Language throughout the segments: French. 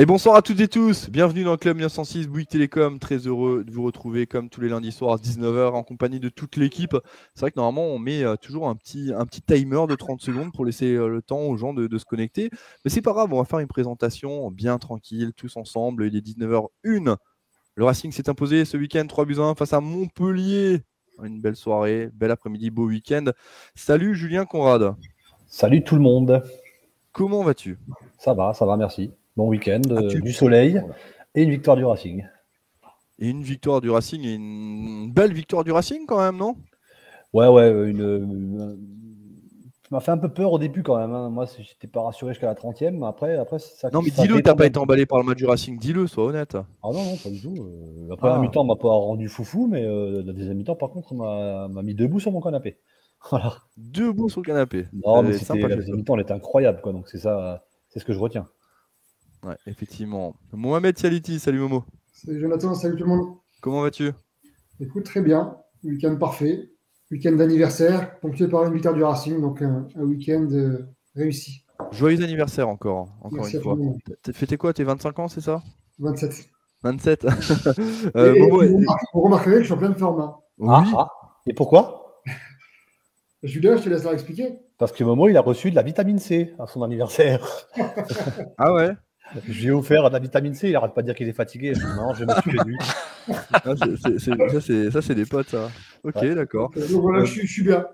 Et bonsoir à toutes et tous, bienvenue dans le Club 906 Bouygues Télécom, très heureux de vous retrouver comme tous les lundis soirs à 19h en compagnie de toute l'équipe. C'est vrai que normalement on met euh, toujours un petit, un petit timer de 30 secondes pour laisser euh, le temps aux gens de, se connecter. Mais c'est pas grave, on va faire une présentation bien tranquille, tous ensemble. Il est 19h01. Le Racing s'est imposé ce week-end 3 buts 1 face à Montpellier. Une belle soirée, bel après-midi, beau week-end. Salut Julien Conrad. Salut tout le monde. Comment vas-tu? Ça va, ça va, merci. Bon week-end, euh, du soleil et une victoire du Racing. Et une victoire du Racing et une belle victoire du Racing quand même, non? Ouais, ouais, une, ça m'a fait un peu peur au début quand même. Hein. Moi, j'étais pas rassuré jusqu'à la 30e, mais après, après ça. Non, mais dis-le, t'as pas été emballé par le match du Racing, dis-le, sois honnête. Ah non, non, pas du tout. Euh, la première ah. mi-temps m'a pas rendu foufou, mais euh, la deuxième mi-temps, par contre, m'a mis debout sur mon canapé. Voilà. Debout sur le canapé. Non, mais la deuxième mi-temps, elle était incroyable, quoi. Donc c'est ça, c'est ce que je retiens. Ouais, effectivement. Mohamed Tialiti, salut Momo. Salut Jonathan, salut tout le monde. Comment vas-tu? Écoute, très bien. Week-end parfait. Week-end d'anniversaire, ponctué par une victoire du Racing, donc un, week-end euh, réussi. Joyeux anniversaire encore, encore une fois. T'as fêté quoi Tes 25 ans, c'est ça? 27. 27. euh, vous, remarquerez que je suis en pleine forme. Hein. Oui. Ah, ah. Et pourquoi? Julien, je te laisse leur expliquer. Parce que Momo, il a reçu de la vitamine C à son anniversaire. ah ouais? Je lui ai offert de la vitamine C, il arrête pas de dire qu'il est fatigué. non, je me suis lui. ça, c'est des potes, ça. Ok, d'accord. voilà, je, suis bien.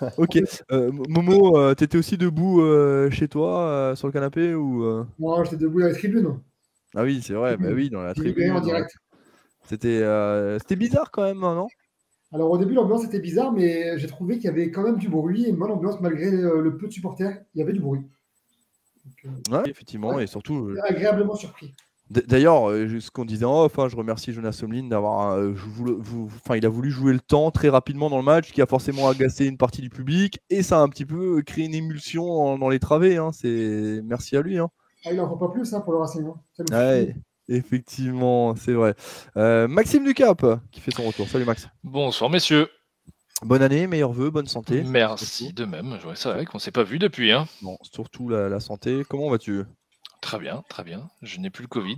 ok. Euh, Momo, euh, tu étais aussi debout euh, chez toi, sur le canapé ou Moi, j'étais debout dans la tribune. Ah oui, c'est vrai, bah oui, dans la tribune. C'était bizarre quand même, non? Alors au début, l'ambiance était bizarre, mais j'ai trouvé qu'il y avait quand même du bruit. Et moi, l'ambiance, malgré le peu de supporters, il y avait du bruit. Euh, effectivement, et surtout. Euh, agréablement surpris. D'ailleurs, euh, ce qu'on disait en off, hein, je remercie Jonas Somlin d'avoir. enfin, il a voulu jouer le temps très rapidement dans le match, qui a forcément agacé une partie du public, et ça a un petit peu créé une émulsion dans les travées. Hein, c'est merci à lui. Hein. Ah, il n'en faut pas plus pour le Racing. effectivement, c'est vrai. Maxime Ducap qui fait son retour. Salut Max. Bonsoir messieurs. Bonne année, meilleurs vœux, bonne santé. Merci de même. C'est vrai qu'on ne s'est pas vu depuis. Hein. Bon, surtout la, santé. Comment vas-tu? Très bien, très bien. Je n'ai plus le Covid.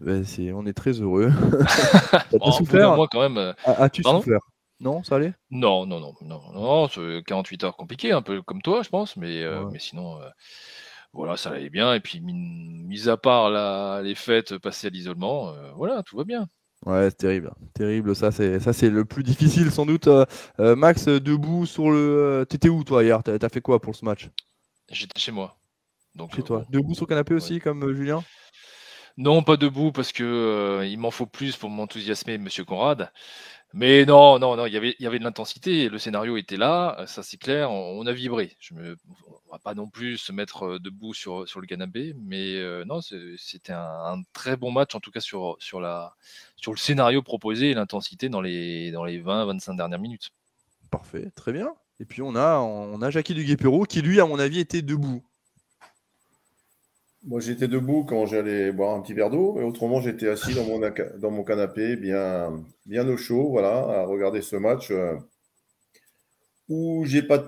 on est très heureux. T'as souffert? Moi, quand même. Euh, as-tu souffert? Non, ça allait? Non, non, non, non, non. 48 heures compliqué, un peu comme toi, je pense, mais, euh, mais sinon, euh, voilà, ça allait bien. Et puis, mis, à part les fêtes passées à l'isolement, voilà, tout va bien. Ouais, c'est terrible. Terrible, ça c'est ça c'est le plus difficile sans doute. Euh, euh, Max, debout sur le. Euh, t'étais où toi hier? T'as as fait quoi pour ce match? J'étais chez moi. Donc, chez toi. Debout sur le canapé aussi, comme Julien? Non, pas debout parce que il m'en faut plus pour m'enthousiasmer, Monsieur Conrad. Mais non, non, non, il y avait, de l'intensité. Le scénario était là, ça c'est clair. On, a vibré. Je me, on va pas non plus se mettre euh, debout sur, le canapé, mais euh, non, c'était un, très bon match en tout cas sur le scénario proposé et l'intensité dans les, dans les 20-25 dernières minutes. Parfait, très bien. Et puis on a, on a Jackie Duguay-Perrault qui lui, à mon avis, était debout. Moi, j'étais debout quand j'allais boire un petit verre d'eau, et autrement, j'étais assis dans mon, canapé, bien, au chaud, voilà, à regarder ce match euh, où j'étais pas,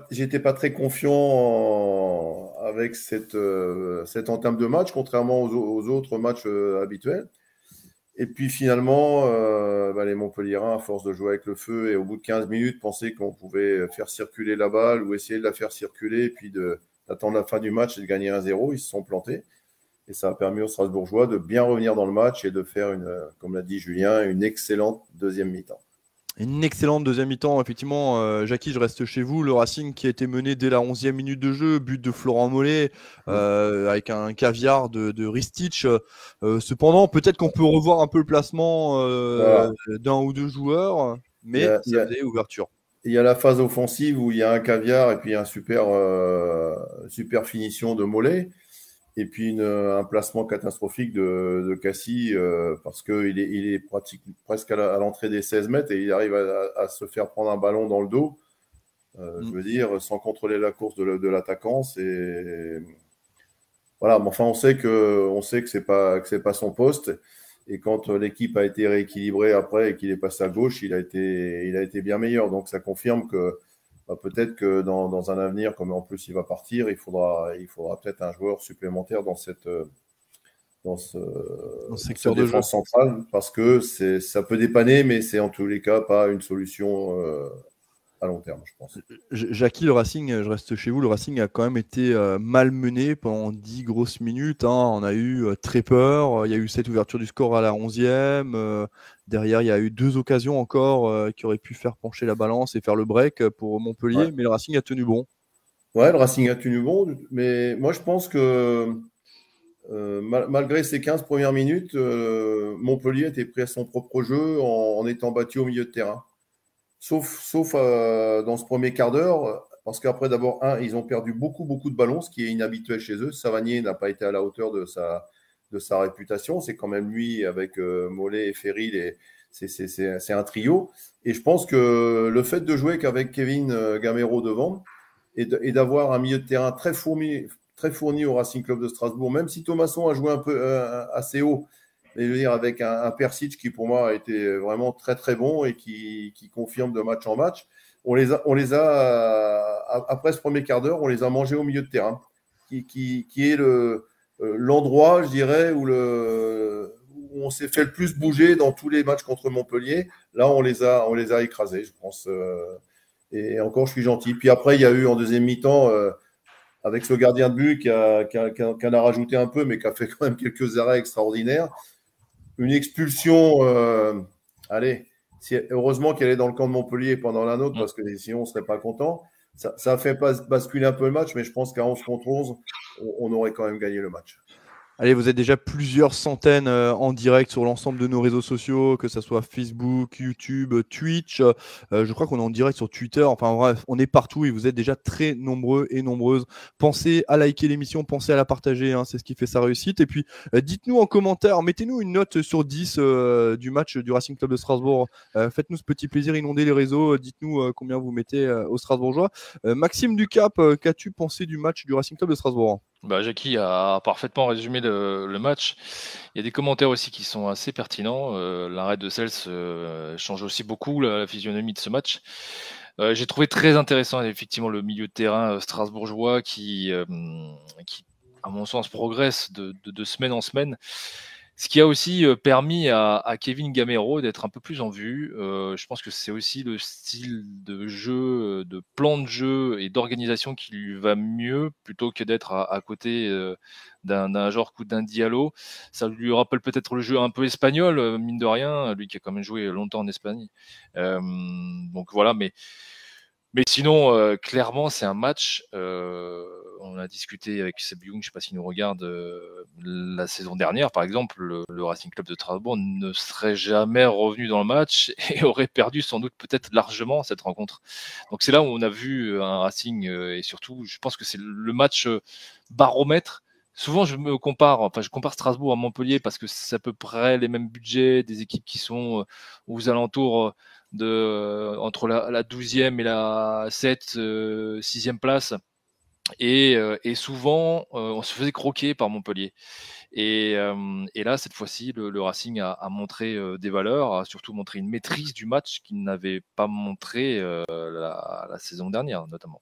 pas très confiant avec cette, euh, cette entame de match, contrairement aux, autres matchs euh, habituels. Et puis finalement, bah, les Montpellierins, à force de jouer avec le feu, et au bout de 15 minutes, pensaient qu'on pouvait faire circuler la balle ou essayer de la faire circuler, et puis d'attendre la fin du match et de gagner 1-0. Ils se sont plantés. Et ça a permis aux Strasbourgeois de bien revenir dans le match et de faire, une, comme l'a dit Julien, une excellente deuxième mi-temps. Une excellente deuxième mi-temps, effectivement. Euh, Jackie, je reste chez vous. Le Racing qui a été mené dès la 11e minute de jeu, but de Florent Mollet, euh, avec un caviar de, de Ristich. Euh, cependant, peut-être qu'on peut revoir un peu le placement d'un ou deux joueurs, mais il y a, des ouvertures. Il y a la phase offensive où il y a un caviar et puis un super, super finition de Mollet et puis un placement catastrophique de, de Cassie euh, parce qu'il est, il est presque à l'entrée des 16 mètres et il arrive à, se faire prendre un ballon dans le dos. Euh, je mm. veux dire, sans contrôler la course de, l'attaquant, c'est voilà. Mais enfin, on sait que on sait que c'est pas que c'est pas son poste. Et quand l'équipe a été rééquilibrée après et qu'il est passé à gauche, il a été il a été bien meilleur. Donc ça confirme que bah, peut-être que dans, un avenir, comme en plus il va partir, il faudra, il faudra peut-être un joueur supplémentaire dans cette, euh, dans ce, Dans secteur de jeu. défense centrale parce que c'est, ça peut dépanner, mais c'est en tous les cas pas une solution euh, à long terme, je pense. Jackie, le Racing, euh, je reste chez vous, le Racing a quand même été euh, malmené pendant 10 grosses minutes. hein. On a eu euh, très peur. Il y a eu cette ouverture du score à la 11e. euh, derrière, il y a eu deux occasions encore qui auraient pu faire pencher la balance et faire le break pour Montpellier. Ouais. Mais le Racing a tenu bon. Ouais, le Racing a tenu bon, mais moi je pense que euh, mal- malgré ces 15 premières minutes, euh, Montpellier était pris à son propre jeu en, en étant battu au milieu de terrain. Sauf, sauf euh, dans ce premier quart d'heure, parce qu'après d'abord, ils ont perdu beaucoup, beaucoup de ballons, ce qui est inhabituel chez eux. Savanier n'a pas été à la hauteur de sa, réputation. C'est quand même lui, avec euh, Mollet et Ferry, c'est- un trio. Et je pense que le fait de jouer qu'avec Kevin euh, Gamero devant, et d'avoir un milieu de terrain très fourni, très fourni au Racing Club de Strasbourg, même si Thomasson a joué un peu assez haut, mais je avec un, un Persic qui pour moi a été vraiment très très bon et qui, qui confirme de match en match, on les a, on les a euh, après ce premier quart d'heure, on les a mangés au milieu de terrain, qui, qui, qui est le euh, l'endroit, je dirais, où le où on s'est fait le plus bouger dans tous les matchs contre Montpellier. Là, on les a, on les a écrasés, je pense. euh, et encore, je suis gentil. Puis après, il y a eu en deuxième mi-temps, avec ce gardien de but qui, a, qui, a, qui qui a rajouté un peu, mais qui a fait quand même quelques arrêts extraordinaires, une expulsion. euh, allez, si- heureusement qu'elle est dans le camp de Montpellier pendant la nôtre, parce que sinon, on ne serait pas content. Ça, fait pas- basculer un peu le match, mais je pense qu'à 11 contre 11, on, on aurait quand même gagné le match. Allez, vous êtes déjà plusieurs centaines euh, en direct sur l'ensemble de nos réseaux sociaux, que ce soit Facebook, YouTube, Twitch. Euh, je crois qu'on est en direct sur Twitter. Enfin bref, on est partout et vous êtes déjà très nombreux et nombreuses. Pensez à liker l'émission, pensez à la partager, hein, c'est ce qui fait sa réussite. Et puis, euh, dites-nous en commentaire, mettez-nous une note sur 10 euh, du match du Racing Club de Strasbourg. Faites-nous ce petit plaisir, inondez les réseaux. Dites-nous combien vous mettez aux Strasbourgeois. Maxime Ducap, qu'as-tu pensé du match du Racing Club de Strasbourg? Bah, Jackie a parfaitement résumé le, match. Il y a des commentaires aussi qui sont assez pertinents. Euh, L'arrêt de Cels euh, change aussi beaucoup la, physionomie de ce match. Euh, J'ai trouvé très intéressant effectivement le milieu de terrain strasbourgeois qui, à mon sens, progresse de semaine en semaine. Ce qui a aussi permis à, à Kevin Gamero d'être un peu plus en vue. Euh, je pense que c'est aussi le style de jeu, de plan de jeu et d'organisation qui lui va mieux plutôt que d'être à, à côté d'un genre ou d'un Diallo. Ça lui rappelle peut-être le jeu un peu espagnol, mine de rien, lui qui a quand même joué longtemps en Espagne. Euh, donc voilà, mais mais sinon, clairement, c'est un match. euh, on a discuté avec Seb Young, je sais pas s'il nous regarde, euh, la saison dernière, par exemple, le, Racing Club de Strasbourg ne serait jamais revenu dans le match et aurait perdu sans doute peut-être largement cette rencontre. Donc c'est là où on a vu un Racing euh, et surtout, je pense que c'est le match euh, baromètre. Souvent, je me compare, enfin, je compare Strasbourg à Montpellier parce que c'est à peu près les mêmes budgets, des équipes qui sont euh, aux alentours euh, de euh, entre la, la 12e et la 7 euh, 6e place et, euh, et souvent euh, on se faisait croquer par Montpellier. Et, euh, et là cette fois-ci le, le Racing a, montré des valeurs a surtout montré une maîtrise du match qu'il n'avait pas montré la saison dernière notamment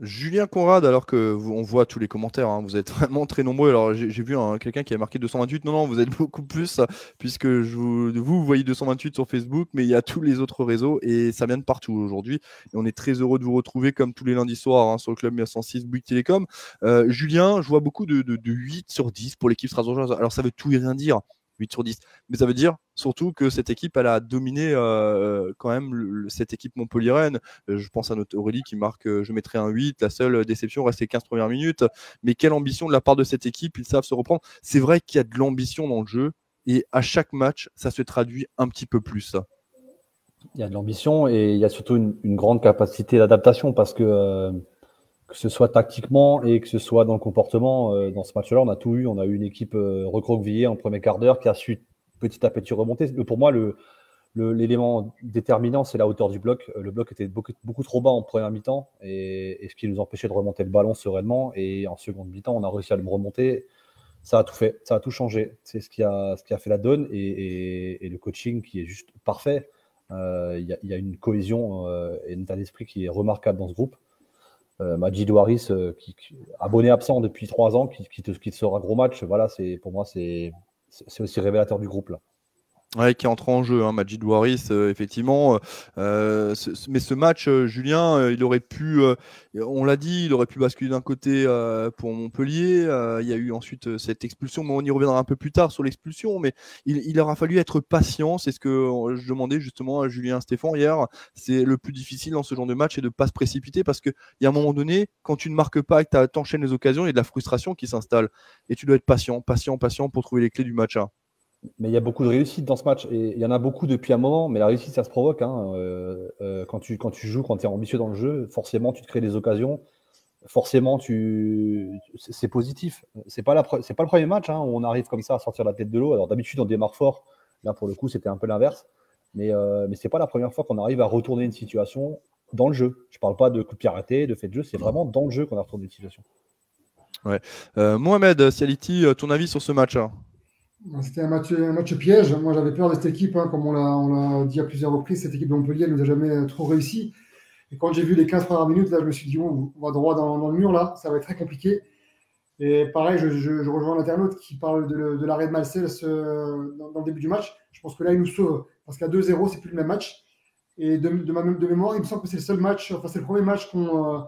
Julien Conrad, alors que vous, on voit tous les commentaires, hein, vous êtes vraiment très nombreux. Alors j'ai vu quelqu'un qui a marqué 228. Non, non, vous êtes beaucoup plus, puisque vous, vous, voyez 228 sur Facebook, mais il y a tous les autres réseaux et ça vient de partout aujourd'hui. Et on est très heureux de vous retrouver comme tous les lundis soirs hein, sur le club 1906 Bouygues Télécom. Euh, Julien, je vois beaucoup de, de, de 8 sur 10 pour l'équipe strasbourgeoise. Alors ça veut tout et rien dire. 8 sur 10. Mais ça veut dire surtout que cette équipe, elle a dominé euh, quand même cette équipe montpelliéraine. Euh, je pense à notre Aurélie qui marque, euh, je mettrai un 8. La seule déception reste les 15 premières minutes. Mais quelle ambition de la part de cette équipe, ils savent se reprendre. C'est vrai qu'il y a de l'ambition dans le jeu. Et à chaque match, ça se traduit un petit peu plus. Il y a de l'ambition et il y a surtout une, grande capacité d'adaptation parce que euh, que ce soit tactiquement et que ce soit dans le comportement, euh, dans ce match-là, on a tout eu. On a eu une équipe euh, recroquevillée en premier quart d'heure qui a su petit à petit remonter. Pour moi, l'élément déterminant, c'est la hauteur du bloc. Le bloc était beaucoup, trop bas en première mi-temps et, ce qui nous empêchait de remonter le ballon sereinement. Et en seconde mi-temps, on a réussi à le remonter. Ça a tout fait, ça a tout changé. C'est ce qui a, fait la donne et, le coaching qui est juste parfait. Il euh, y, a une cohésion euh, et un état d'esprit qui est remarquable dans ce groupe. Euh, Waris, qui, abonné absent depuis trois ans, qui, te, qui sera gros match. Voilà, c'est pour moi, c'est aussi révélateur du groupe là. Ouais, qui entre en jeu, hein, Majid Waris, euh, effectivement. Euh, mais ce match, euh, Julien, il aurait pu, on l'a dit, il aurait pu basculer d'un côté pour Montpellier. il y a eu ensuite cette expulsion, mais on y reviendra un peu plus tard sur l'expulsion. Mais il, aura fallu être patient. C'est ce que je demandais justement à Julien Stéphane hier. C'est le plus difficile dans ce genre de match, et de ne pas se précipiter parce qu'il y a un moment donné, quand tu ne marques pas et que tu enchaînes les occasions, il y a de la frustration qui s'installe. Et tu dois être patient, patient, patient pour trouver les clés du match. Hein mais il y a beaucoup de réussite dans ce match. Et il y en a beaucoup depuis un moment, mais la réussite, ça se provoque. Hein. Euh, euh, quand, tu, quand tu joues, quand tu es ambitieux dans le jeu, forcément, tu te crées des occasions. Forcément, tu... c'est positif. C'est pas, la pas le premier match hein, où on arrive comme ça à sortir la tête de l'eau. Alors d'habitude, on démarre fort. Là, pour le coup, c'était un peu l'inverse. Mais, euh, mais ce n'est pas la première fois qu'on arrive à retourner une situation dans le jeu. Je ne parle pas de coup de pied arrêté, de fait de jeu. C'est vraiment dans le jeu qu'on a retourné une situation. Ouais. Mohamed Sialiti, ton avis sur ce match hein? C'était un match, un match piège. Moi, j'avais peur de cette équipe, hein, comme on l'a dit à plusieurs reprises. Cette équipe de Montpellier ne nous a jamais trop réussi. Et quand j'ai vu les 15 premières minutes, là, je me suis dit, on va droit dans, le mur, là, ça va être très compliqué. Et pareil, je, rejoins l'internaute qui parle de, l'arrêt de Malcel dans, le début du match. Je pense que là, il nous sauve. Parce qu'à 2-0, c'est plus le même match. Et de, de, ma, de mémoire, il me semble que c'est le seul match, enfin, c'est le premier match qu'on euh,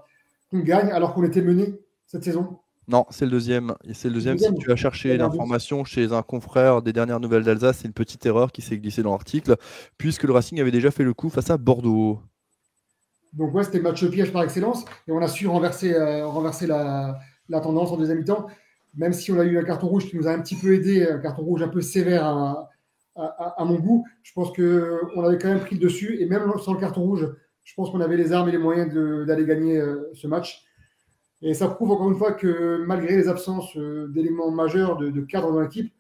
gagne alors qu'on était mené cette saison. Non, c'est le deuxième. C'est le deuxième. Si tu as cherché l'information chez un confrère des dernières nouvelles d'Alsace, c'est une petite erreur qui s'est glissée dans l'article, puisque le Racing avait déjà fait le coup face à Bordeaux. Donc ouais, c'était match piège par excellence, et on a su renverser, euh, renverser la, tendance en deuxième mi-temps, même si on a eu un carton rouge qui nous a un petit peu aidé, un carton rouge un peu sévère à, mon goût. Je pense qu'on avait quand même pris le dessus, et même sans le carton rouge, je pense qu'on avait les armes et les moyens d'aller gagner euh, ce match. Et ça prouve encore une fois que malgré les absences euh, d'éléments majeurs de, cadres dans l'équipe,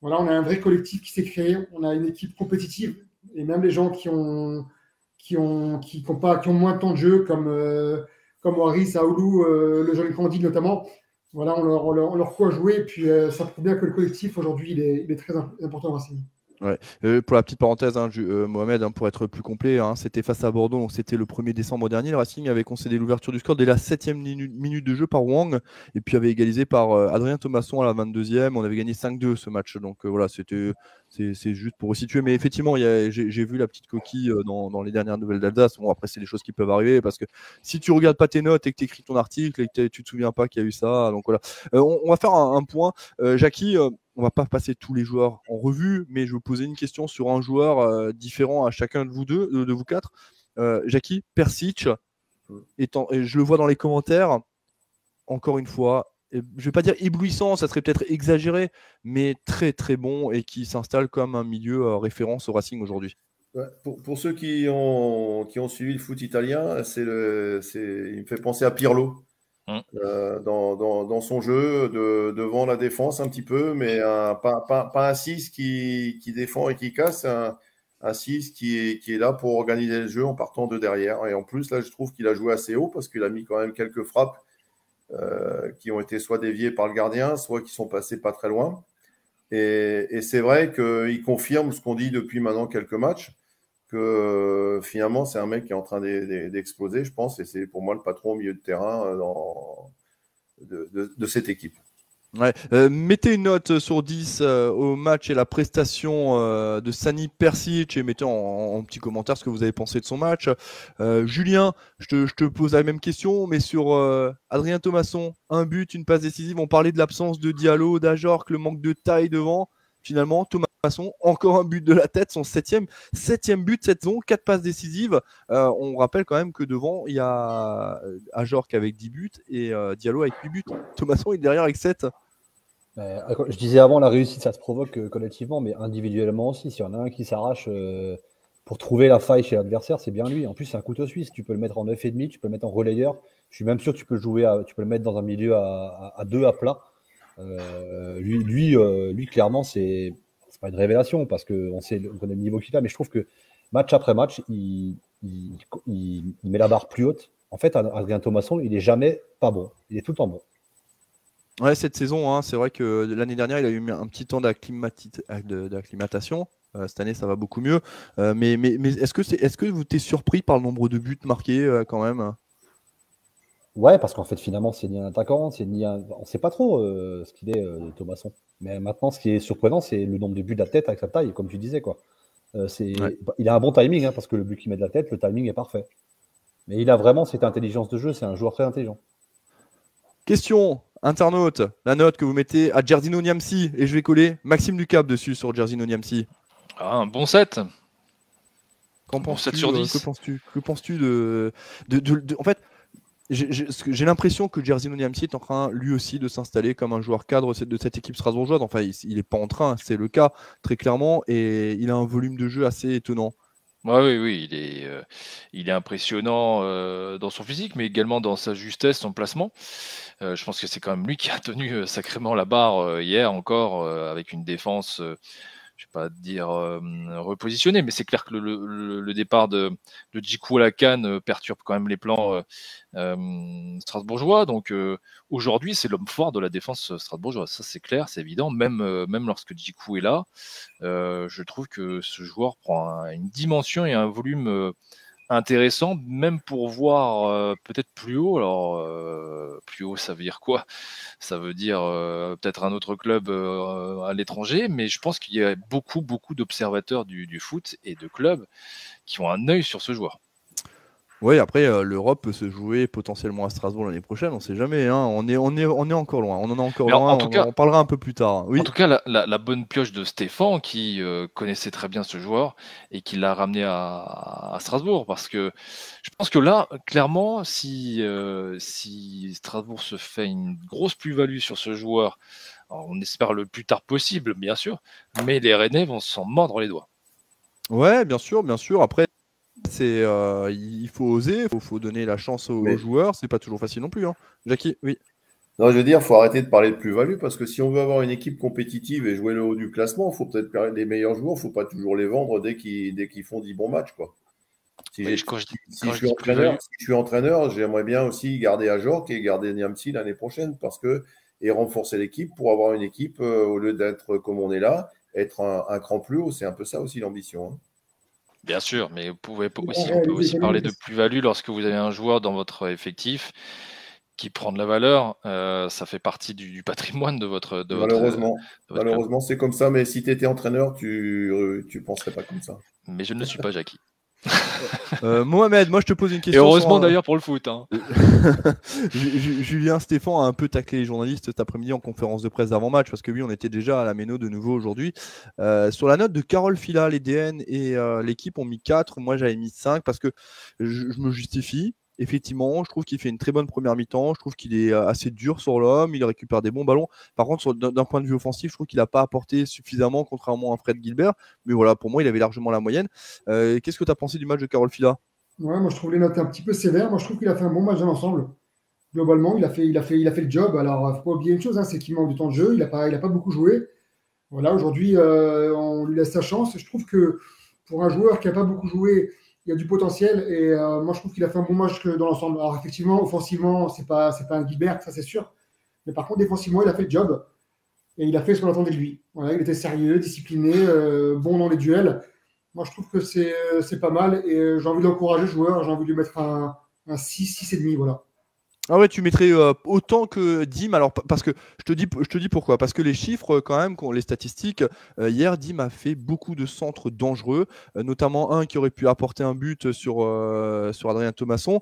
voilà, on a un vrai collectif qui s'est créé, on a une équipe compétitive, et même les gens qui ont, qui ont, qui, ont, moins de temps de jeu, comme, euh, comme Waris, Aoulou, euh, le jeune Candide notamment, voilà, on leur, on leur, on leur jouer, puis ça prouve bien que le collectif aujourd'hui, il est, très important à Racing. Ouais. Euh, pour la petite parenthèse, hein, euh, Mohamed, hein, pour être plus complet, hein, c'était face à Bordeaux, donc c'était le 1er décembre dernier. Le Racing avait concédé l'ouverture du score dès la 7 minute, de jeu par Wang, et puis avait égalisé par euh, Adrien Thomasson à la 22e. On avait gagné 5-2 ce match, donc voilà, c'était c'est juste pour resituer. Mais effectivement, j'ai vu la petite coquille dans, les dernières nouvelles d'Alsace. Bon, après, c'est des choses qui peuvent arriver parce que si tu regardes pas tes notes et que tu écris ton article et que tu te souviens pas qu'il y a eu ça, donc voilà. On, va faire un, un point. Jackie, on va pas passer tous les joueurs en revue, mais je vais vous poser une question sur un joueur euh, différent à chacun de vous deux, de, vous quatre. Euh, Jackie, Persic, étant, et je le vois dans les commentaires, encore une fois, je ne vais pas dire éblouissant, ça serait peut-être exagéré, mais très très bon et qui s'installe comme un milieu euh, référence au Racing aujourd'hui. pour, ceux qui ont, qui ont suivi le foot italien, c'est le, il me fait penser à Pirlo. Mmh. Euh, dans, dans, son jeu, de, devant la défense un petit peu, mais pas, pas, pas, un 6 qui, qui, défend et qui casse, un, un 6 qui est, qui est là pour organiser le jeu en partant de derrière. Et en plus, là, je trouve qu'il a joué assez haut parce qu'il a mis quand même quelques frappes euh, qui ont été soit déviées par le gardien, soit qui sont passées pas très loin. Et, c'est vrai qu'il confirme ce qu'on dit depuis maintenant quelques matchs que euh, finalement, c'est un mec qui est en train d'exploser, je pense, et c'est pour moi le patron au milieu de terrain euh, de, cette équipe. Euh, mettez une note sur 10 au match et la prestation de Sani Persic et mettez en, petit commentaire ce que vous avez pensé de son match. Julien, je te, pose la même question, mais sur Adrien Thomasson, un but, une passe décisive. On parlait de l'absence de Diallo, d'Ajorc, le manque de taille devant. Finalement, Thomas façon, encore un but de la tête, son septième, septième but cette saison, quatre passes décisives. Euh, on rappelle quand même que devant, il y a euh, Ajorc avec 10 buts et euh, Diallo avec 8 buts. Thomasson est derrière avec 7. Je disais avant, la réussite, ça se provoque collectivement, mais individuellement aussi. S'il y en a un qui s'arrache pour trouver la faille chez l'adversaire, c'est bien lui. En plus, c'est un couteau suisse. Tu peux le mettre en 9,5, tu peux le mettre en relayeur. Je suis même sûr que tu peux, jouer tu peux le mettre dans un milieu à, à, deux à plat. Lui, lui, lui, clairement, c'est pas une révélation parce qu'on on connaît le niveau qu'il a, mais je trouve que match après match, il, met la barre plus haute. En fait, Adrien Thomasson, il est jamais pas bon. Il est tout le temps bon. Ouais, cette saison, hein, c'est vrai que l'année dernière, il a eu un petit temps d'acclimatation. Euh, cette année, ça va beaucoup mieux. Euh, mais, mais, mais est-ce que, c'est, est-ce que vous êtes surpris par le nombre de buts marqués euh, quand même? Ouais, parce qu'en fait, finalement, c'est ni un attaquant, c'est ni un... on ne sait pas trop euh, ce qu'il est, euh, Thomasson. Mais maintenant, ce qui est surprenant, c'est le nombre de buts de la tête avec sa taille, comme tu disais. Quoi. Euh, c'est... Il a un bon timing, hein, parce que le but qu'il met de la tête, le timing est parfait. Mais il a vraiment cette intelligence de jeu, c'est un joueur très intelligent. Question, internaute, la note que vous mettez à Jerzino Niamsi, et je vais coller Maxime Ducap dessus sur Jerzino Niamsi. Ah, un bon 7. Qu'en penses-tu, sur 10. que penses-tu, que penses-tu de, de, de, En fait, j'ai l'impression que Jerzy Niamsi est en train lui aussi de s'installer comme un joueur cadre de cette équipe strasbourgeoise. Enfin, il n'est pas en train, c'est le cas très clairement, et il a un volume de jeu assez étonnant. oui, oui, il est, euh, il est impressionnant euh, dans son physique, mais également dans sa justesse, son placement. Euh, je pense que c'est quand même lui qui a tenu sacrément la barre hier encore avec une défense je vais pas dire euh, repositionner, mais c'est clair que le, départ de, de Djikou à la canne euh, perturbe quand même les plans euh, strasbourgeois. Donc aujourd'hui, c'est l'homme fort de la défense strasbourgeoise. Ça, c'est clair, c'est évident. Même, même lorsque Djikou est là, je trouve que ce joueur prend une dimension et un volume intéressant, même pour voir euh, peut-être plus haut. Alors, euh, plus haut, ça veut dire quoi? Ça veut dire euh, peut-être un autre club à l'étranger, mais je pense qu'il y a beaucoup, beaucoup d'observateurs du, du, foot et de clubs qui ont un œil sur ce joueur. Oui, après, euh, l'Europe peut se jouer potentiellement à Strasbourg l'année prochaine, on ne sait jamais. Hein. On, est, on, est, on est encore loin, on en est encore loin, en tout on, cas, on, parlera un peu plus tard. Oui. En tout cas, la, la, la bonne pioche de Stéphane, qui euh, connaissait très bien ce joueur et qui l'a ramené à, à, Strasbourg, parce que je pense que là, clairement, si, euh, si Strasbourg se fait une grosse plus-value sur ce joueur, on espère le plus tard possible, bien sûr, mais les Rennais vont s'en mordre les doigts. Ouais, bien sûr, bien sûr. Après, c'est euh, il faut oser, il faut, donner la chance aux, joueurs. C'est pas toujours facile non plus. Hein. Jackie, oui. Non, je veux dire, il faut arrêter de parler de plus-value parce que si on veut avoir une équipe compétitive et jouer le haut du classement, il faut peut-être les meilleurs joueurs. Il ne faut pas toujours les vendre dès qu'ils dès qu'ils font 10 bons matchs. Quoi. Si, je, suis entraîneur, si je suis entraîneur, j'aimerais bien aussi garder Ajorc et garder Niamsi l'année prochaine parce que et renforcer l'équipe pour avoir une équipe euh, au lieu d'être comme on est là, être un, cran plus haut. C'est un peu ça aussi l'ambition. Hein. Bien sûr, mais vous pouvez aussi, on peut aussi parler de plus-value lorsque vous avez un joueur dans votre effectif qui prend de la valeur. Euh, ça fait partie du, patrimoine de votre. De malheureusement, malheureusement c'est comme ça. Mais si tu étais entraîneur, tu ne penserais pas comme ça. Mais je ne le suis pas, Jackie. Euh, Mohamed, moi je te pose une question. Et heureusement d'ailleurs pour le foot. Hein. Julien Stéphane a un peu taclé les journalistes cet après-midi en conférence de presse d'avant-match parce que oui, on était déjà à la Méno de nouveau aujourd'hui. Euh, sur la note de Carole Fila, les DN et euh, l'équipe ont mis 4. Moi j'avais mis 5 parce que je me justifie effectivement, je trouve qu'il fait une très bonne première mi-temps. Je trouve qu'il est euh, assez dur sur l'homme. Il récupère des bons ballons. Par contre, d'un point de vue offensif, je trouve qu'il n'a pas apporté suffisamment, contrairement à Fred Gilbert. Mais voilà, pour moi, il avait largement la moyenne. Euh, qu'est-ce que tu as pensé du match de Carole Fila? Ouais, moi, je trouve les notes un petit peu sévères. Moi, je trouve qu'il a fait un bon match dans l'ensemble. Globalement, il a, fait, il, a fait, il a fait le job. Alors, il ne faut pas oublier une chose, hein, c'est qu'il manque de temps de jeu. Il n'a pas, pas beaucoup joué. Voilà, aujourd'hui, euh, on lui laisse sa chance. Je trouve que pour un joueur qui n'a pas beaucoup joué, il y a du potentiel et euh, moi je trouve qu'il a fait un bon match dans l'ensemble. Alors effectivement, offensivement, c'est pas c'est pas un Gilbert, ça c'est sûr. Mais par contre, défensivement, il a fait le job et il a fait ce qu'on attendait de lui. Il était sérieux, discipliné, euh, bon dans les duels. Moi, je trouve que c'est pas mal et j'ai envie d'encourager le joueur. J'ai envie de lui mettre un, un 6, 6,5. Voilà. Ah ouais, tu mettrais euh, autant que Dim. Alors parce que je te dis, je te dis pourquoi. Parce que les chiffres, quand même, les statistiques, euh, hier, Dim a fait beaucoup de centres dangereux, euh, notamment un qui aurait pu apporter un but sur Adrien Thomasson.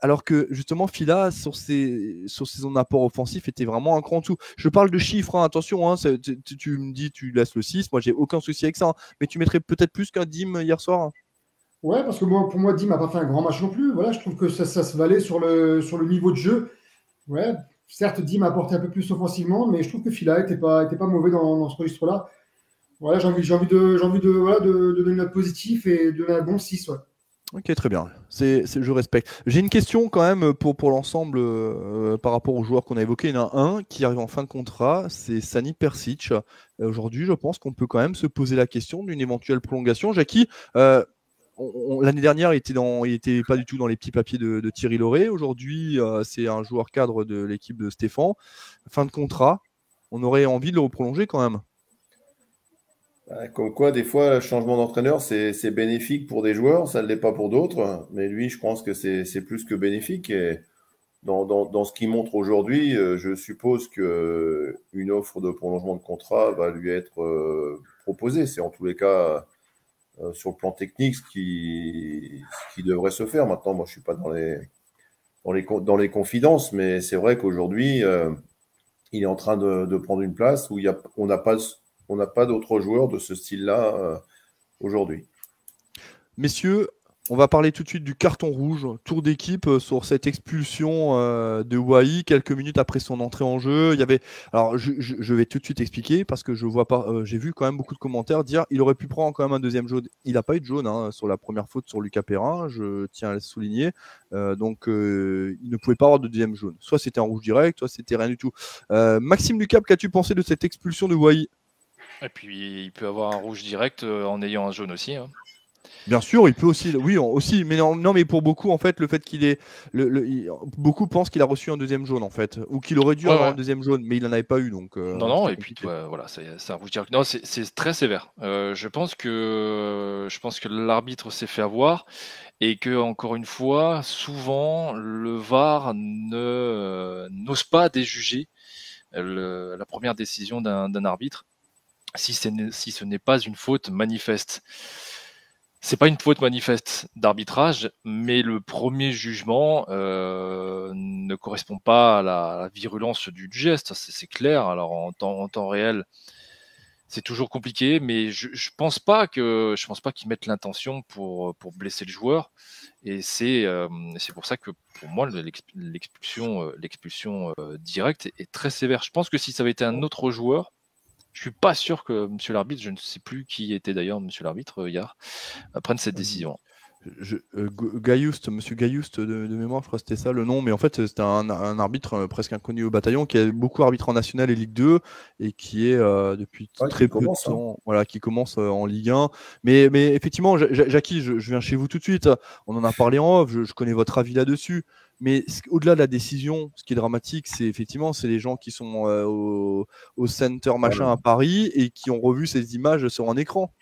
alors que justement, Fila sur ses sur ses apports offensifs était vraiment un cran dessous. Je parle de chiffres, hein, attention. Hein, tu, me dis, tu laisses le 6. Moi, j'ai aucun souci avec ça. Hein. mais tu mettrais peut-être plus qu'un Dim hier soir. Ouais, parce que pour moi, Dim n'a pas fait un grand match non plus. Voilà, je trouve que ça, se valait sur le, niveau de jeu. Ouais, certes, Dim a apporté un peu plus offensivement, mais je trouve que Fila n'était pas, était pas mauvais dans, ce registre-là. Voilà, j'ai envie, de, donner une note positive et de donner un bon 6. Ouais. Ok, très bien. C'est, je respecte. J'ai une question quand même pour, l'ensemble euh, par rapport aux joueurs qu'on a évoqués. Il y en a un qui arrive en fin de contrat, c'est Sani Persic. Aujourd'hui, je pense qu'on peut quand même se poser la question d'une éventuelle prolongation. Jackie, euh, L'année dernière, il était, dans, pas du tout dans les petits papiers de, Thierry Lauré. Aujourd'hui, euh, c'est un joueur cadre de l'équipe de Stéphane. Fin de contrat. On aurait envie de le prolonger quand même. Comme quoi, des fois, le changement d'entraîneur, c'est bénéfique pour des joueurs, ça ne l'est pas pour d'autres. Mais lui, je pense que c'est plus que bénéfique. Et dans, ce qu'il montre aujourd'hui, je suppose qu'une offre de prolongement de contrat va lui être proposée. C'est en tous les cas sur le plan technique ce qui, qui devrait se faire. Maintenant, moi, je suis pas dans les, dans les, dans les confidences, mais c'est vrai qu'aujourd'hui, il est en train de, prendre une place où il y a, on n'a pas, on pas d'autres joueurs de ce style-là aujourd'hui. Messieurs, on va parler tout de suite du carton rouge, tour d'équipe euh, sur cette expulsion euh, de Wai quelques minutes après son entrée en jeu. Il avait, alors je, vais tout de suite expliquer parce que je vois pas, euh, j'ai vu quand même beaucoup de commentaires dire il aurait pu prendre quand même un deuxième jaune. Il n'a pas eu de jaune hein, sur la première faute sur Lucas Perrin, je tiens à le souligner. donc il ne pouvait pas avoir de deuxième jaune. Soit c'était un rouge direct, soit c'était rien du tout. Maxime Lucap, qu'as-tu pensé de cette expulsion de Wai? Et puis il peut avoir un rouge direct en ayant un jaune aussi. Hein. Bien sûr, il peut aussi, oui, aussi, mais non, non mais pour beaucoup, en fait, le fait qu'il est, le, beaucoup pensent qu'il a reçu un deuxième jaune, en fait, ou qu'il aurait dû avoir un deuxième jaune, mais il n'en avait pas eu, donc. Euh, non, non, et puis voilà, c'est un rouge direct. Non, c'est très sévère. Euh, je pense que, je pense que l'arbitre s'est fait avoir et que encore une fois, souvent, le VAR ne n'ose pas déjuger la première décision d'un arbitre si, si ce n'est pas une faute manifeste. C'est pas une faute manifeste d'arbitrage, mais le premier jugement euh, ne correspond pas à la, virulence du, geste, c'est clair. Alors en temps, en temps réel, c'est toujours compliqué, mais je, je pense pas que je pense pas qu'ils mettent l'intention pour pour blesser le joueur. Et c'est euh, c'est pour ça que pour moi l'expulsion euh, l'expulsion directe est très sévère. Je pense que si ça avait été un autre joueur, je suis pas sûr que Monsieur l'arbitre, je ne sais plus qui était d'ailleurs Monsieur l'arbitre euh, hier, euh, prenne cette décision. Je, euh, Monsieur Gayoust de, mémoire, je crois que c'était ça le nom, mais en fait c'était un, arbitre presque inconnu au bataillon qui a beaucoup arbitré en National et Ligue 2 et qui est depuis très peu de hein. temps, voilà, qui commence en Ligue 1. Mais, mais effectivement, Jackie, je, viens chez vous tout de suite. On en a parlé en off, je connais votre avis là-dessus. Mais au-delà de la décision, ce qui est dramatique, c'est effectivement c'est les gens qui sont euh, au, center machin à Paris et qui ont revu ces images sur un écran.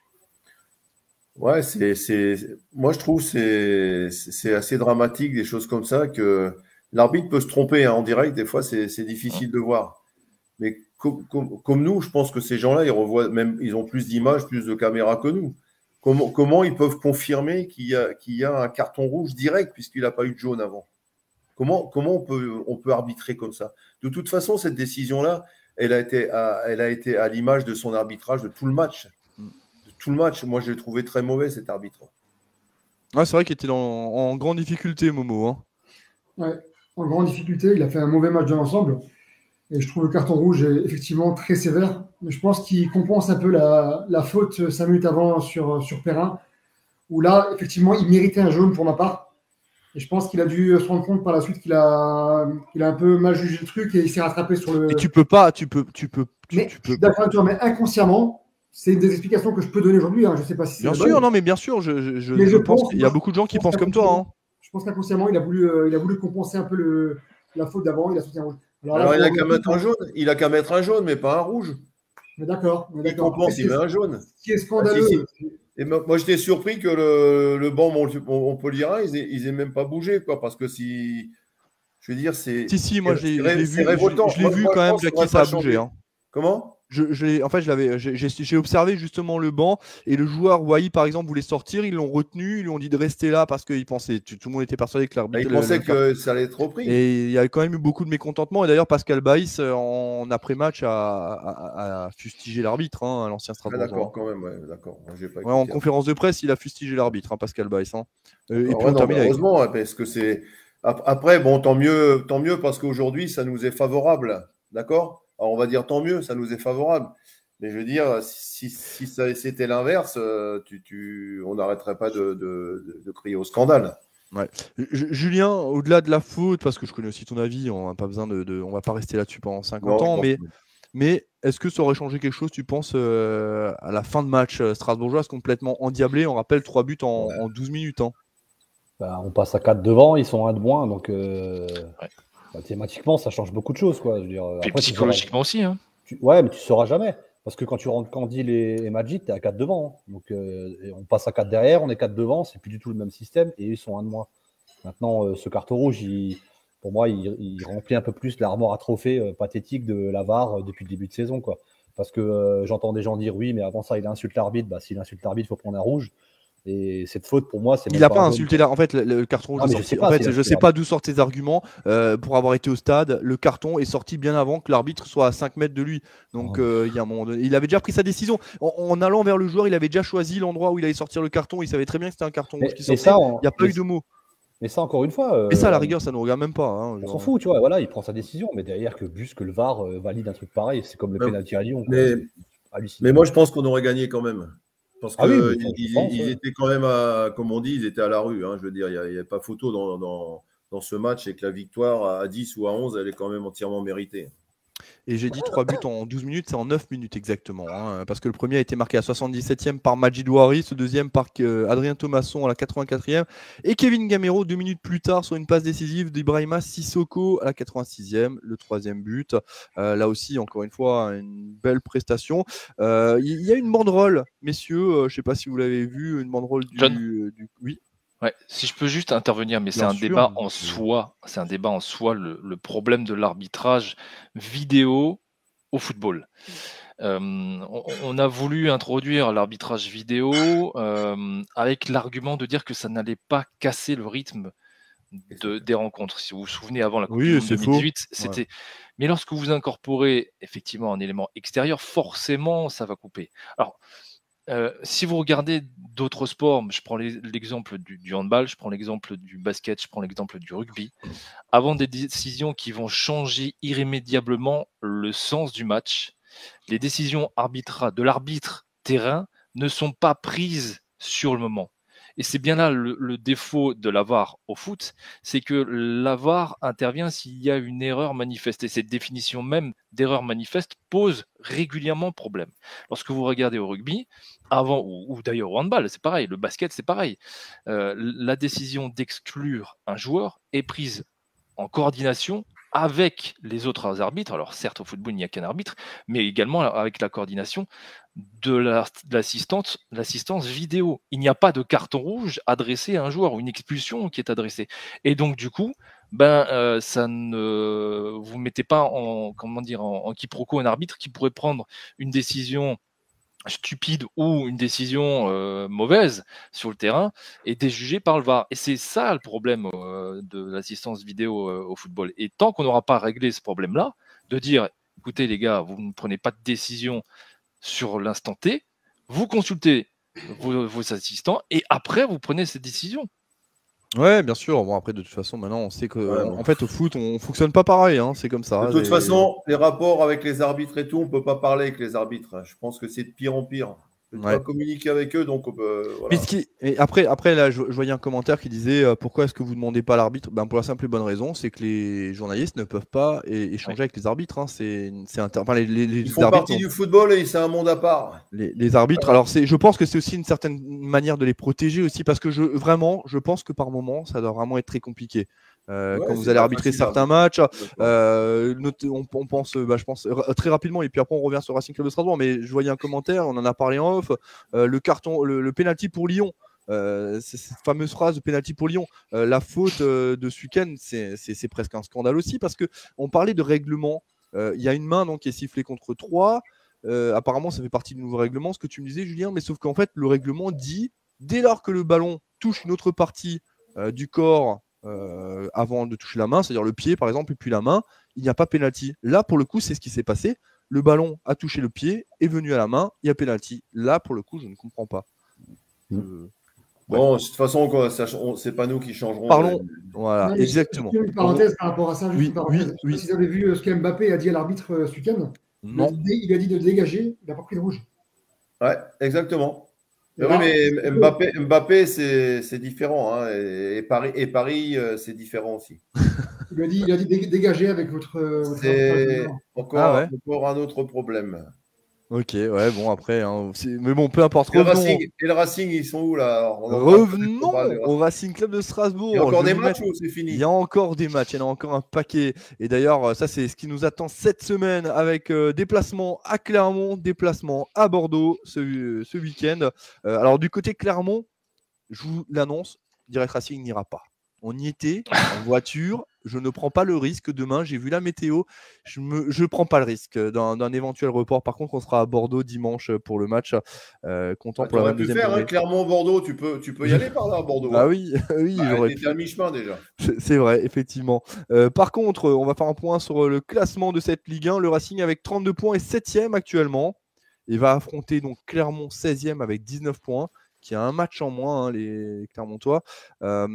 Ouais, c'est, moi je trouve c'est c'est assez dramatique des choses comme ça que l'arbitre peut se tromper hein, en direct. Des fois, c'est difficile de voir. Mais comme nous, je pense que ces gens-là, ils revoient même, ils ont plus d'images, plus de caméras que nous. Comment, comment ils peuvent confirmer qu'il y, a, qu'il y a un carton rouge direct puisqu'il n'a pas eu de jaune avant? Comment, comment on, peut, on peut arbitrer comme ça? De toute façon, cette décision-là, elle a été à, elle a été à l'image de son arbitrage de tout le match. De tout le match. Moi, j'ai trouvé très mauvais cet arbitre. c'est vrai qu'il était en grande difficulté, Momo. Hein. Ouais, en grande difficulté. Il a fait un mauvais match de l'ensemble. Et je trouve le carton rouge est effectivement très sévère. Mais je pense qu'il compense un peu la, la, faute 5 minutes avant sur, sur Perrin, où là, effectivement, il méritait un jaune pour ma part. Et je pense qu'il a dû se rendre compte par la suite qu'il a, qu'il a un peu mal jugé le truc et il s'est rattrapé sur le. Et tu peux pas, tu peux, tu peux. mais, d'accord avec toi, mais inconsciemment, c'est une des explications que je peux donner aujourd'hui. Hein. Je ne sais pas si c'est. Bien sûr, non, mais bien sûr, je, je, je pense qu'il y a beaucoup de gens qui pensent comme toi. Hein. Je pense qu'inconsciemment, il a voulu, euh, il a voulu compenser un peu le, la faute d'avant. Il a sauté un rouge. Alors, il a qu'à mettre un jaune. Il a qu'à mettre un jaune, mais pas un rouge. Mais d'accord. Il compense, il met un jaune. Ce qui est scandaleux. Ah, et moi, j'étais surpris que le, le banc Montpellier, ils n'aient même pas bougé, quoi, parce que si. Je veux dire, c'est. Si, si, moi, je l'ai vu, je, l'ai vu quand même, Jackie, ça a bougé. Hein. Comment? Je, en fait, je l'avais, j'ai observé justement le banc et le joueur Wai, par exemple, voulait sortir. Ils l'ont retenu, ils lui ont dit de rester là parce qu'il pensait, tout, le monde était persuadé que l'arbitre. Que ça allait être repris. Et il y a quand même eu beaucoup de mécontentement. Et d'ailleurs, Pascal Baïs, euh, en après-match, a, fustigé l'arbitre, hein, l'ancien Strasbourg. d'accord, quand même, d'accord. en conférence de presse, il a fustigé l'arbitre, hein, Pascal Baïs. Hein. Euh, puis, heureusement, parce que c'est. Après, bon, tant mieux, tant mieux parce qu'aujourd'hui, ça nous est favorable. D'accord? Alors on va dire tant mieux, ça nous est favorable. Mais je veux dire, si, si c'était l'inverse, euh, tu, on n'arrêterait pas de, de, crier au scandale. Ouais. Julien, au-delà de la faute, parce que je connais aussi ton avis, on n'a pas besoin de, on va pas rester là-dessus pendant 50 ans, mais, mais est-ce que ça aurait changé quelque chose, tu penses, euh, à la fin de match euh, strasbourgeoise complètement endiablé On rappelle 3 buts en, 12 minutes. Hein? Bah, on passe à 4 devant, ils sont 1 de moins, donc Mathématiquement, ça change beaucoup de choses. Quoi. Je veux dire, après, psychologiquement aussi. Hein. ouais, mais tu ne sauras jamais. Parce que quand tu rentres Candil et, et Magic, tu es à 4 devant. Hein. Donc euh, on passe à 4 derrière, on est 4 devant, c'est plus du tout le même système et ils sont un de moins. Maintenant, euh, ce carton rouge, pour moi, il, remplit un peu plus l'armoire à trophée pathétique de l'avare depuis le début de saison. Quoi. Parce que j'entends des gens dire oui, mais avant ça, il insulte l'arbitre. Bah, S'il insulte l'arbitre, il faut prendre un rouge. Et cette faute, pour moi, c'est. Il n'a pas, insulté là. En fait, le, carton rouge. je sais pas, en fait, je sais pas d'où sortent ses arguments. Euh, pour avoir été au stade, le carton est sorti bien avant que l'arbitre soit à 5 mètres de lui. Donc, euh, il y a un moment il avait déjà pris sa décision. En, allant vers le joueur, il avait déjà choisi l'endroit où il allait sortir le carton. Il savait très bien que c'était un carton rouge qui sortait. Il n'y a pas eu de mots. Mais ça, encore une fois. et ça, à la euh, rigueur, ça ne nous regarde même pas. Hein, on s'en fout, tu vois. Voilà, il prend sa décision. Mais derrière, que bus, que le VAR valide un truc pareil, c'est comme le pénalty à Lyon. Mais, mais moi, je pense qu'on aurait gagné quand même. Parce qu'ils ah ils, étaient quand même, à, comme on dit, ils étaient à la rue. Hein, je veux dire, il n'y a, pas photo dans, dans, dans, ce match et que la victoire à 10 ou à 11, elle est quand même entièrement méritée. Et j'ai dit 3 buts en 12 minutes, c'est en 9 minutes exactement. Hein, parce que le premier a été marqué à 77e par Majid Ouari, le deuxième par euh, Adrien Thomasson à la 84e, et Kevin Gamero deux minutes plus tard sur une passe décisive d'Ibrahima Sissoko à la 86e, le troisième but. Euh, là aussi, encore une fois, une belle prestation. Euh, il y, a une banderole, messieurs, je ne sais pas si vous l'avez vu, une banderole du, du... Oui si je peux juste intervenir, mais c'est un débat en soi. C'est un débat en soi, le, problème de l'arbitrage vidéo au football. Euh, on, a voulu introduire l'arbitrage vidéo euh, avec l'argument de dire que ça n'allait pas casser le rythme des rencontres. Si vous vous souvenez, avant la Coupe du 2018, c'était. Mais lorsque vous incorporez effectivement un élément extérieur, forcément, ça va couper. Alors, euh, si vous regardez d'autres sports, je prends l'exemple du, handball, je prends l'exemple du basket, je prends l'exemple du rugby, avant des décisions qui vont changer irrémédiablement le sens du match, les décisions arbitrales de l'arbitre terrain ne sont pas prises sur le moment. Et c'est bien là le, défaut de l'avar au foot, c'est que l'avar intervient s'il y a une erreur manifeste. Et cette définition même d'erreur manifeste pose régulièrement problème. Lorsque vous regardez au rugby, avant, ou, d'ailleurs au handball, c'est pareil, le basket, c'est pareil, euh, la décision d'exclure un joueur est prise en coordination avec les autres arbitres. Alors certes, au football, il n'y a qu'un arbitre, mais également avec la coordination de l'assistance vidéo. Il n'y a pas de carton rouge adressé à un joueur ou une expulsion qui est adressée. Et donc du coup, ben euh, ça ne vous mettez pas en comment dire en quiproquo un arbitre qui pourrait prendre une décision stupide ou une décision euh, mauvaise sur le terrain et déjugée par le VAR. Et c'est ça le problème euh, de l'assistance vidéo euh, au football. Et tant qu'on n'aura pas réglé ce problème-là, de dire, écoutez les gars, vous ne prenez pas de décision sur l'instant T, vous consultez vos, assistants et après vous prenez cette décision. Ouais, bien sûr. Bon, après, de toute façon, maintenant, on sait que, en fait, au foot, on fonctionne pas pareil. Hein, c'est comme ça. De toute façon, les rapports avec les arbitres et tout, on peut pas parler avec les arbitres. Je pense que c'est de pire en pire ouais. communiquer avec eux. Donc, et après, après là, je, voyais un commentaire qui disait euh, pourquoi est-ce que vous demandez pas l'arbitre? Ben, Pour la simple et bonne raison, c'est que les journalistes ne peuvent pas échanger avec les arbitres. Hein. C'est, enfin, les, les, Ils font partie du football et c'est un monde à part. Les, arbitres, alors c'est, je pense que c'est aussi une certaine manière de les protéger aussi parce que je, vraiment, je pense que par moment, ça doit vraiment être très compliqué. Euh, quand vous allez arbitrer certains matchs. Euh, on, pense, bah, je pense très rapidement, et puis après on revient sur Racing Club de Strasbourg. Mais je voyais un commentaire, on en a parlé en off. Euh, le carton, le, penalty pour Lyon. cette fameuse phrase de penalty pour Lyon. la faute de ce week-end, c'est presque un scandale aussi parce que on parlait de règlement. Il y a une main donc qui est sifflée contre 3. apparemment, ça fait partie du nouveau règlement, ce que tu me disais, Julien. Mais sauf qu'en fait, le règlement dit dès lors que le ballon touche une autre partie du corps euh, avant de toucher la main, c'est-à-dire le pied par exemple, et puis la main, il n'y a pas pénalty. Là, pour le coup, c'est ce qui s'est passé. Le ballon a touché le pied, est venu à la main, il y a pénalty. Là, pour le coup, je ne comprends pas. Mm. Euh, bon, de toute façon, c'est pas nous qui changerons. Parlons. Voilà, exactement. Une parenthèse par rapport à ça. oui, oui, oui. Si vous avez vu euh, ce qu'Mbappé a dit à l'arbitre ce week-end, non. Il, a dit de dégager, il n'a pas pris de rouge. Ouais, exactement. Oui, mais Mbappé, Mbappé c'est différent. Hein, et, Paris, et Paris euh, c'est différent aussi. Il a dit, il a dit dégager avec votre. c'est encore, ah encore, un autre problème. Ok, ouais, bon, après, hein, mais bon, peu importe. Et le, Racing, et le Racing, ils sont où là Revenons au Racing Club de Strasbourg. Il y a encore des matchs ou c'est fini Il y a encore des matchs, il y en a encore un paquet. Et d'ailleurs, ça, c'est ce qui nous attend cette semaine avec euh, déplacement à Clermont, déplacement à Bordeaux ce, ce week-end. Euh, alors, du côté Clermont, je vous l'annonce, Direct Racing n'ira pas. On y était en voiture, je ne prends pas le risque demain. J'ai vu la météo, je ne je prends pas le risque d'un éventuel report. Par contre, on sera à Bordeaux dimanche pour le match. Euh, content pour la pu faire, hein, Clermont-Bordeaux, tu peux, tu peux y aller par là à Bordeaux. Ah oui, oui, bah, j'aurais à mi-chemin déjà. C'est vrai, effectivement. Euh, par contre, on va faire un point sur le classement de cette Ligue 1. Le Racing avec 32 points est 7 actuellement et va affronter donc Clermont 16e avec 19 points qui a un match en moins, hein, les Clermontois. Euh,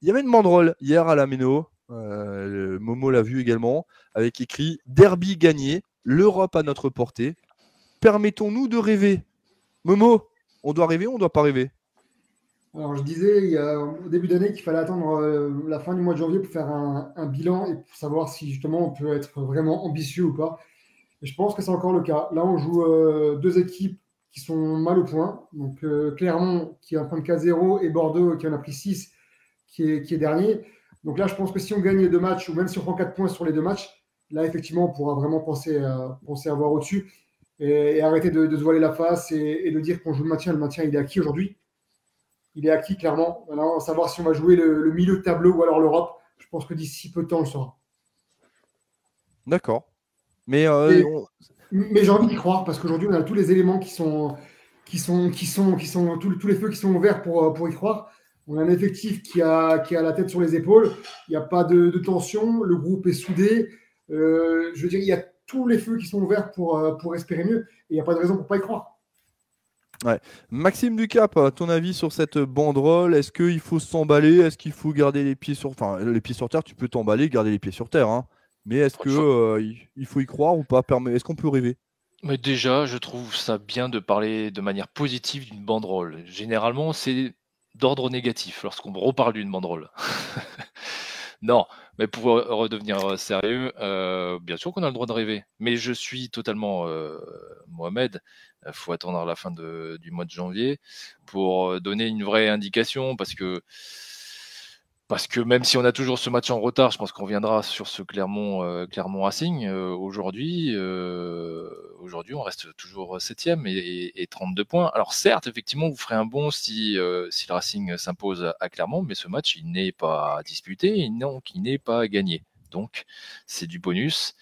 il y avait une banderole hier à la Méno, Momo l'a vu également, avec écrit Derby gagné, l'Europe à notre portée. Permettons-nous de rêver. Momo, on doit rêver ou on ne doit pas rêver? Alors, je disais au début d'année qu'il fallait attendre euh, la fin du mois de janvier pour faire un, bilan et pour savoir si justement on peut être vraiment ambitieux ou pas. Et je pense que c'est encore le cas. Là, on joue deux équipes qui sont mal au point. Donc euh, Clermont qui a un point de K0 et Bordeaux qui en a pris 6 qui est, qui est dernier. Donc là, je pense que si on gagne les deux matchs, ou même si on prend 4 points sur les deux matchs, là, effectivement, on pourra vraiment penser, à, penser avoir au-dessus et, arrêter de, se voiler la face et, de dire qu'on joue le maintien. Le maintien, il est acquis aujourd'hui. Il est acquis, clairement. Savoir si on va jouer le, milieu de tableau ou alors l'Europe, je pense que d'ici peu de temps, on le saura. D'accord. Mais euh, mais j'ai envie d'y croire parce qu'aujourd'hui, on a tous les éléments qui sont, qui sont, qui sont, qui sont, tous, tous les feux qui sont ouverts pour, pour y croire. On a un effectif qui a, qui a la tête sur les épaules. Il n'y a pas de, tension. Le groupe est soudé. Euh, je veux dire, il y a tous les feux qui sont ouverts pour, euh, pour espérer mieux. Et il n'y a pas de raison pour ne pas y croire. Ouais. Maxime Ducap, ton avis sur cette banderole? Est-ce qu'il faut s'emballer? Est-ce qu'il faut garder les pieds sur, enfin, les pieds sur terre? Tu peux t'emballer, garder les pieds sur terre. Hein. Mais est-ce qu'il euh, il faut y croire ou pas? Est-ce qu'on peut rêver? Mais déjà, je trouve ça bien de parler de manière positive d'une banderole. Généralement, c'est d'ordre négatif lorsqu'on reparle d'une banderole. non, mais pour redevenir sérieux, euh, bien sûr qu'on a le droit de rêver. Mais je suis totalement euh, Mohamed. Il faut attendre la fin du mois de janvier pour donner une vraie indication parce que parce que même si on a toujours ce match en retard, je pense qu'on reviendra sur ce Clermont, euh. Euh, aujourd'hui, euh, aujourd'hui, on reste toujours septième et, et, 32 points. Alors certes, effectivement, vous ferez un bon si, si le Racing s'impose à Clermont, mais ce match, il n'est pas disputé, et non, il n'est pas gagné. Donc, c'est du bonus.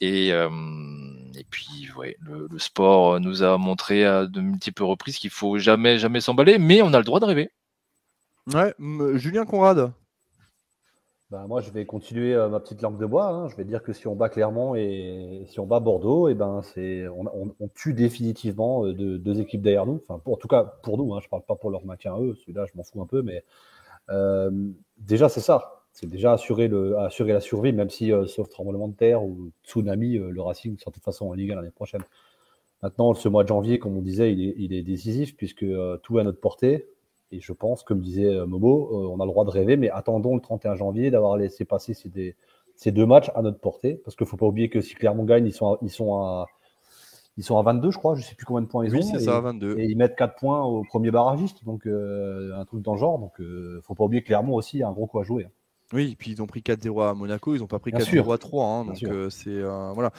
Et, et puis, ouais, le, le, sport nous a montré à de multiples reprises qu'il faut jamais, jamais s'emballer, mais on a le droit de rêver. Ouais, Julien Conrad, bah, moi, je vais continuer euh, ma petite langue de bois. Hein. Je vais dire que si on bat Clermont et si on bat Bordeaux, et eh ben c'est on, tue définitivement euh, deux, équipes derrière nous. Enfin, en tout cas pour nous. Hein. Je parle pas pour leur maintien eux. Celui-là, je m'en fous un peu, mais euh, déjà c'est ça. C'est déjà assurer le assurer la survie, même si sauf tremblement de terre ou tsunami, le Racing sera de toute façon en Ligue 1 l'année prochaine. Maintenant, ce mois de janvier, comme on disait, il est décisif puisque tout est à notre portée. Et je pense, comme disait euh, Momo, euh, on a le droit de rêver, mais attendons le 31 janvier d'avoir laissé passer ces, deux matchs à notre portée. Parce qu'il ne faut pas oublier que si Clermont gagne, ils sont à, ils sont à, ils sont à 22, je crois. Je ne sais plus combien de points ils oui, ont. c'est ça, 22. Et ils mettent 4 points au premier barragiste. Donc, euh, un truc dans le genre. Donc, il ne faut pas oublier que Clermont aussi a un gros coup à jouer. Hein. Oui, puis ils ont pris 4-0 à Monaco, ils n'ont pas pris 4-0 à 3. Hein, donc c'est voilà.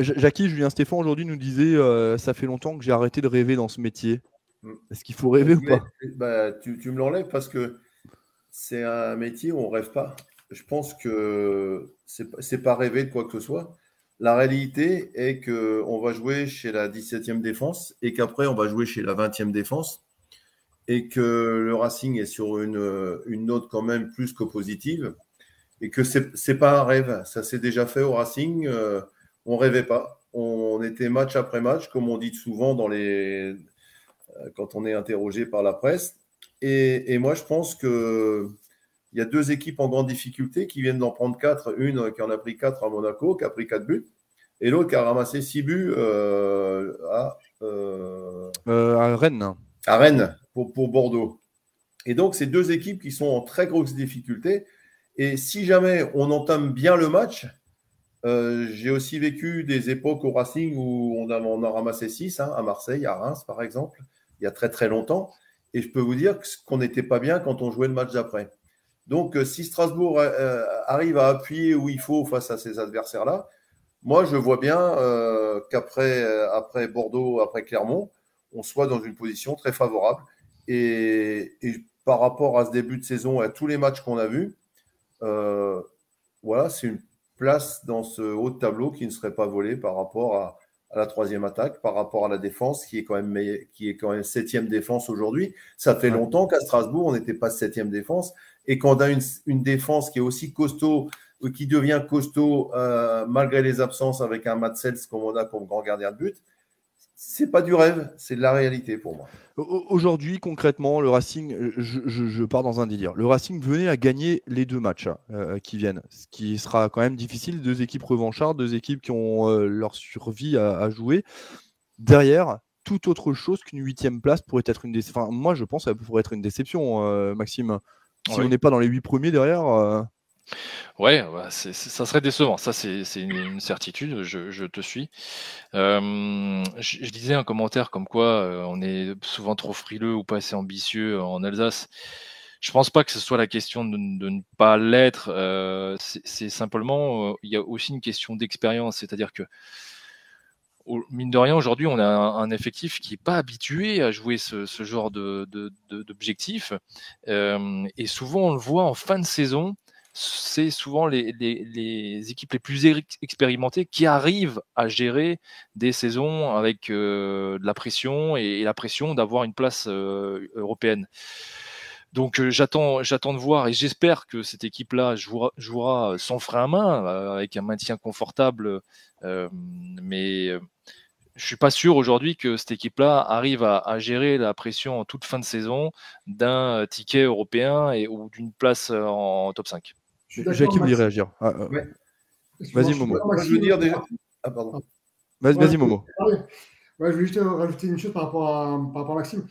Jackie, Julien Stéphane aujourd'hui nous disait ça fait longtemps que j'ai arrêté de rêver dans ce métier. Mm. Est-ce qu'il faut rêver ou pas? bah, tu, tu, me l'enlèves parce que c'est un métier où on rêve pas. Je pense que c'est n'est pas rêver de quoi que ce soit. La réalité est qu'on va jouer chez la 17e défense et qu'après on va jouer chez la 20e défense et que le Racing est sur une, une note quand même plus que positive et que c'est n'est pas un rêve. Ça s'est déjà fait au Racing. Euh, on rêvait pas. On était match après match, comme on dit souvent dans les, quand on est interrogé par la presse. Et, moi, je pense qu'il y a deux équipes en grande difficulté qui viennent d'en prendre quatre. Une qui en a pris quatre à Monaco, qui a pris quatre buts, et l'autre qui a ramassé six buts euh, euh, à, Rennes. À Rennes, pour, pour, Bordeaux. Et donc, c'est deux équipes qui sont en très grosse difficulté. Et si jamais on entame bien le match, j'ai aussi vécu des époques au Racing où on a, on a ramassé six, hein, à Marseille, à Reims par exemple il y a très très longtemps. Et je peux vous dire qu'on n'était pas bien quand on jouait le match d'après. Donc, euh, si Strasbourg euh, euh, arrive à appuyer où il faut face à ces adversaires-là, moi, je vois bien qu'après après Bordeaux, après Clermont, on soit dans une position très favorable. Et, par rapport à ce début de saison, à tous les matchs qu'on a vus, voilà, c'est une place dans ce haut de tableau qui ne serait pas volée par rapport à, la troisième attaque, par rapport à la défense qui est quand même, qui est quand même septième défense aujourd'hui. Ça fait longtemps qu'à Strasbourg, on n'était pas septième défense. Et quand on a une, une, défense qui est aussi costaud, qui devient costaud euh, malgré les absences avec un Matt Sells comme on a comme grand gardien de but, c'est pas du rêve, c'est de la réalité pour moi. Aujourd'hui, concrètement, le Racing, je, pars dans un délire. Le Racing venait à gagner les deux matchs euh, qui viennent, ce qui sera quand même difficile. Deux équipes revanchardes, deux équipes qui ont euh, leur survie à, jouer. Derrière, toute autre chose qu'une huitième place pourrait être une déception. Enfin, moi, je pense que ça pourrait être une déception, euh, Maxime. Si on n'est pas dans les huit premiers derrière. Ouais, bah, ça serait décevant. Ça, c'est une, certitude. Je, te suis. je, disais un commentaire comme quoi euh, on est souvent trop frileux ou pas assez ambitieux en Alsace. Je pense pas que ce soit la question de, ne pas l'être. Euh, c'est simplement, euh, il y a aussi une question d'expérience. C'est-à-dire que, mine de rien, aujourd'hui, on a un, effectif qui n'est pas habitué à jouer ce, genre d'objectif. et souvent, on le voit en fin de saison c'est souvent les, équipes les plus expérimentées qui arrivent à gérer des saisons avec euh, de la pression et, la pression d'avoir une place euh, européenne. Donc euh, j'attends, j'attends de voir et j'espère que cette équipe-là jouera, sans frein à main, avec un maintien confortable. mais je suis pas sûr aujourd'hui que cette équipe-là arrive à, gérer la pression en toute fin de saison d'un ticket européen ou d'une place en top 5. Jackie voulait réagir. Ah, euh, vas-y, Momo. je veux dire déjà. Ah, pardon. Vas-y, Momo. je voulais juste rajouter une chose par rapport à, par rapport à Maxime.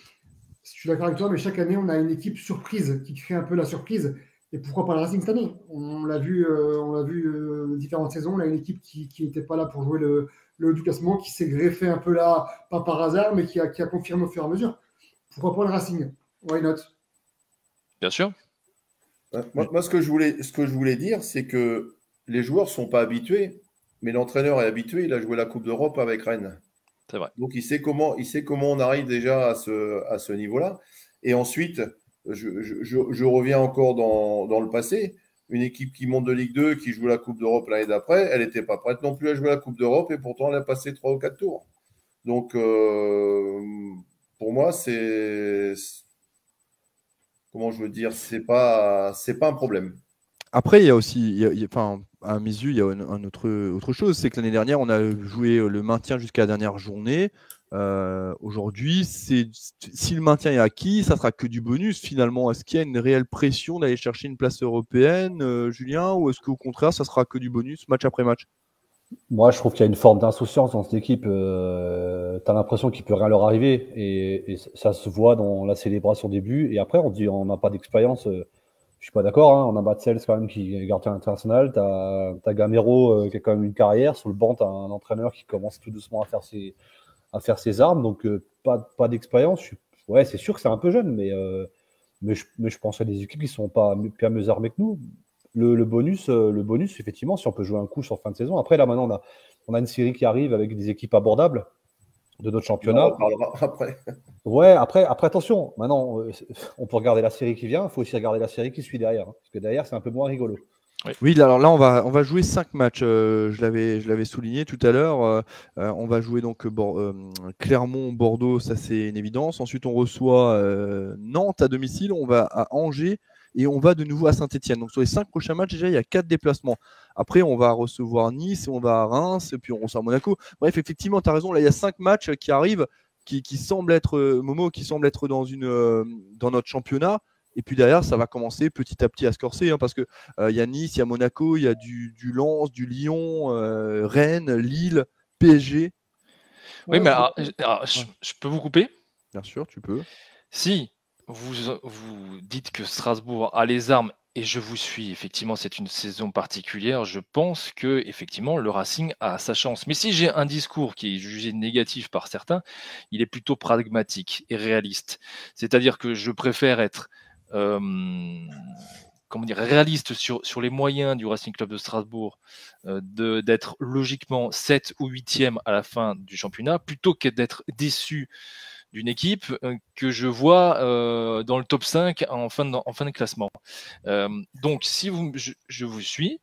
Je suis d'accord avec toi, mais chaque année, on a une équipe surprise qui crée un peu la surprise. Et pourquoi pas le Racing cette année? On l'a vu, euh, on l'a vu euh, différentes saisons. On a une équipe qui n'était pas là pour jouer le, le du classement, qui s'est greffé un peu là, pas par hasard, mais qui a, qui a confirmé au fur et à mesure. Pourquoi pas le Racing? Why not? Bien sûr. Moi, ce, que je voulais, ce que je voulais dire, c'est que les joueurs ne sont pas habitués, mais l'entraîneur est habitué. Il a joué la Coupe d'Europe avec Rennes. C'est vrai. Donc, il sait, comment, il sait comment on arrive déjà à ce, à ce niveau-là. Et ensuite, je, je, reviens encore dans, dans, le passé. Une équipe qui monte de Ligue 2, qui joue la Coupe d'Europe l'année d'après, elle n'était pas prête non plus à jouer la Coupe d'Europe et pourtant elle a passé trois ou quatre tours. Donc, euh, pour moi, c'est comment je veux dire, c'est pas, c'est pas un problème. Après, il y a aussi, à mes yeux, il y a un, autre, autre chose, c'est que l'année dernière, on a joué le maintien jusqu'à la dernière journée. Euh, aujourd'hui, si le maintien est acquis, ça sera que du bonus finalement. Est-ce qu'il y a une réelle pression d'aller chercher une place européenne, euh, Julien, ou est-ce qu'au contraire, ça sera que du bonus match après match? Moi, je trouve qu'il y a une forme d'insouciance dans cette équipe. Euh, tu as l'impression qu'il peut rien leur arriver. Et, ça se voit dans la célébration des buts. Et après, on dit on n'a pas d'expérience. Euh, je suis pas d'accord. Hein. On a Batsels quand même qui est gardien international. Tu as, Gamero euh, qui a quand même une carrière. Sur le banc, tu as un entraîneur qui commence tout doucement à faire ses, à faire ses armes. Donc, euh, pas, pas d'expérience. Ouais, c'est sûr que c'est un peu jeune, mais, mais, je, mais je pense à des équipes qui sont pas bien mieux armées que nous le, bonus, euh, le bonus, effectivement, si on peut jouer un coup sur fin de saison. Après, là, maintenant, on a, on a une série qui arrive avec des équipes abordables de notre championnat. On parlera après. Ouais, après, après attention, maintenant, euh, on peut regarder la série qui vient, il faut aussi regarder la série qui suit derrière. Hein, parce que derrière, c'est un peu moins rigolo. Oui. alors là, on va, on va jouer cinq matchs. Euh, je l'avais souligné tout à l'heure. on va jouer donc Clermont, Bordeaux, ça c'est une évidence. Ensuite, on reçoit Nantes à domicile. On va à Angers, et on va de nouveau à Saint-Etienne. Donc sur les cinq prochains matchs, déjà, il y a quatre déplacements. Après, on va recevoir Nice, on va à Reims, et puis on reçoit Monaco. Bref, effectivement, tu as raison, là, il y a cinq matchs qui arrivent, qui, semblent être, euh, Momo, qui semblent être dans, une, euh, dans notre championnat. Et puis derrière, ça va commencer petit à petit à se corser, hein, parce qu'il euh, y a Nice, il y a Monaco, il y a du, du Lens, du Lyon, Rennes, Lille, PSG. Oui, mais je, peux vous couper? Bien sûr, tu peux. Si vous, vous dites que Strasbourg a les armes et je vous suis, effectivement, c'est une saison particulière. Je pense que effectivement le Racing a sa chance. Mais si j'ai un discours qui est jugé négatif par certains, il est plutôt pragmatique et réaliste. C'est-à-dire que je préfère être euh, comment dire, réaliste sur, sur les moyens du Racing Club de Strasbourg euh, d'être logiquement 7 ou 8e à la fin du championnat, plutôt que d'être déçu d'une équipe euh, que je vois euh, dans le top 5 en fin de, classement. Euh, donc, si je, vous suis,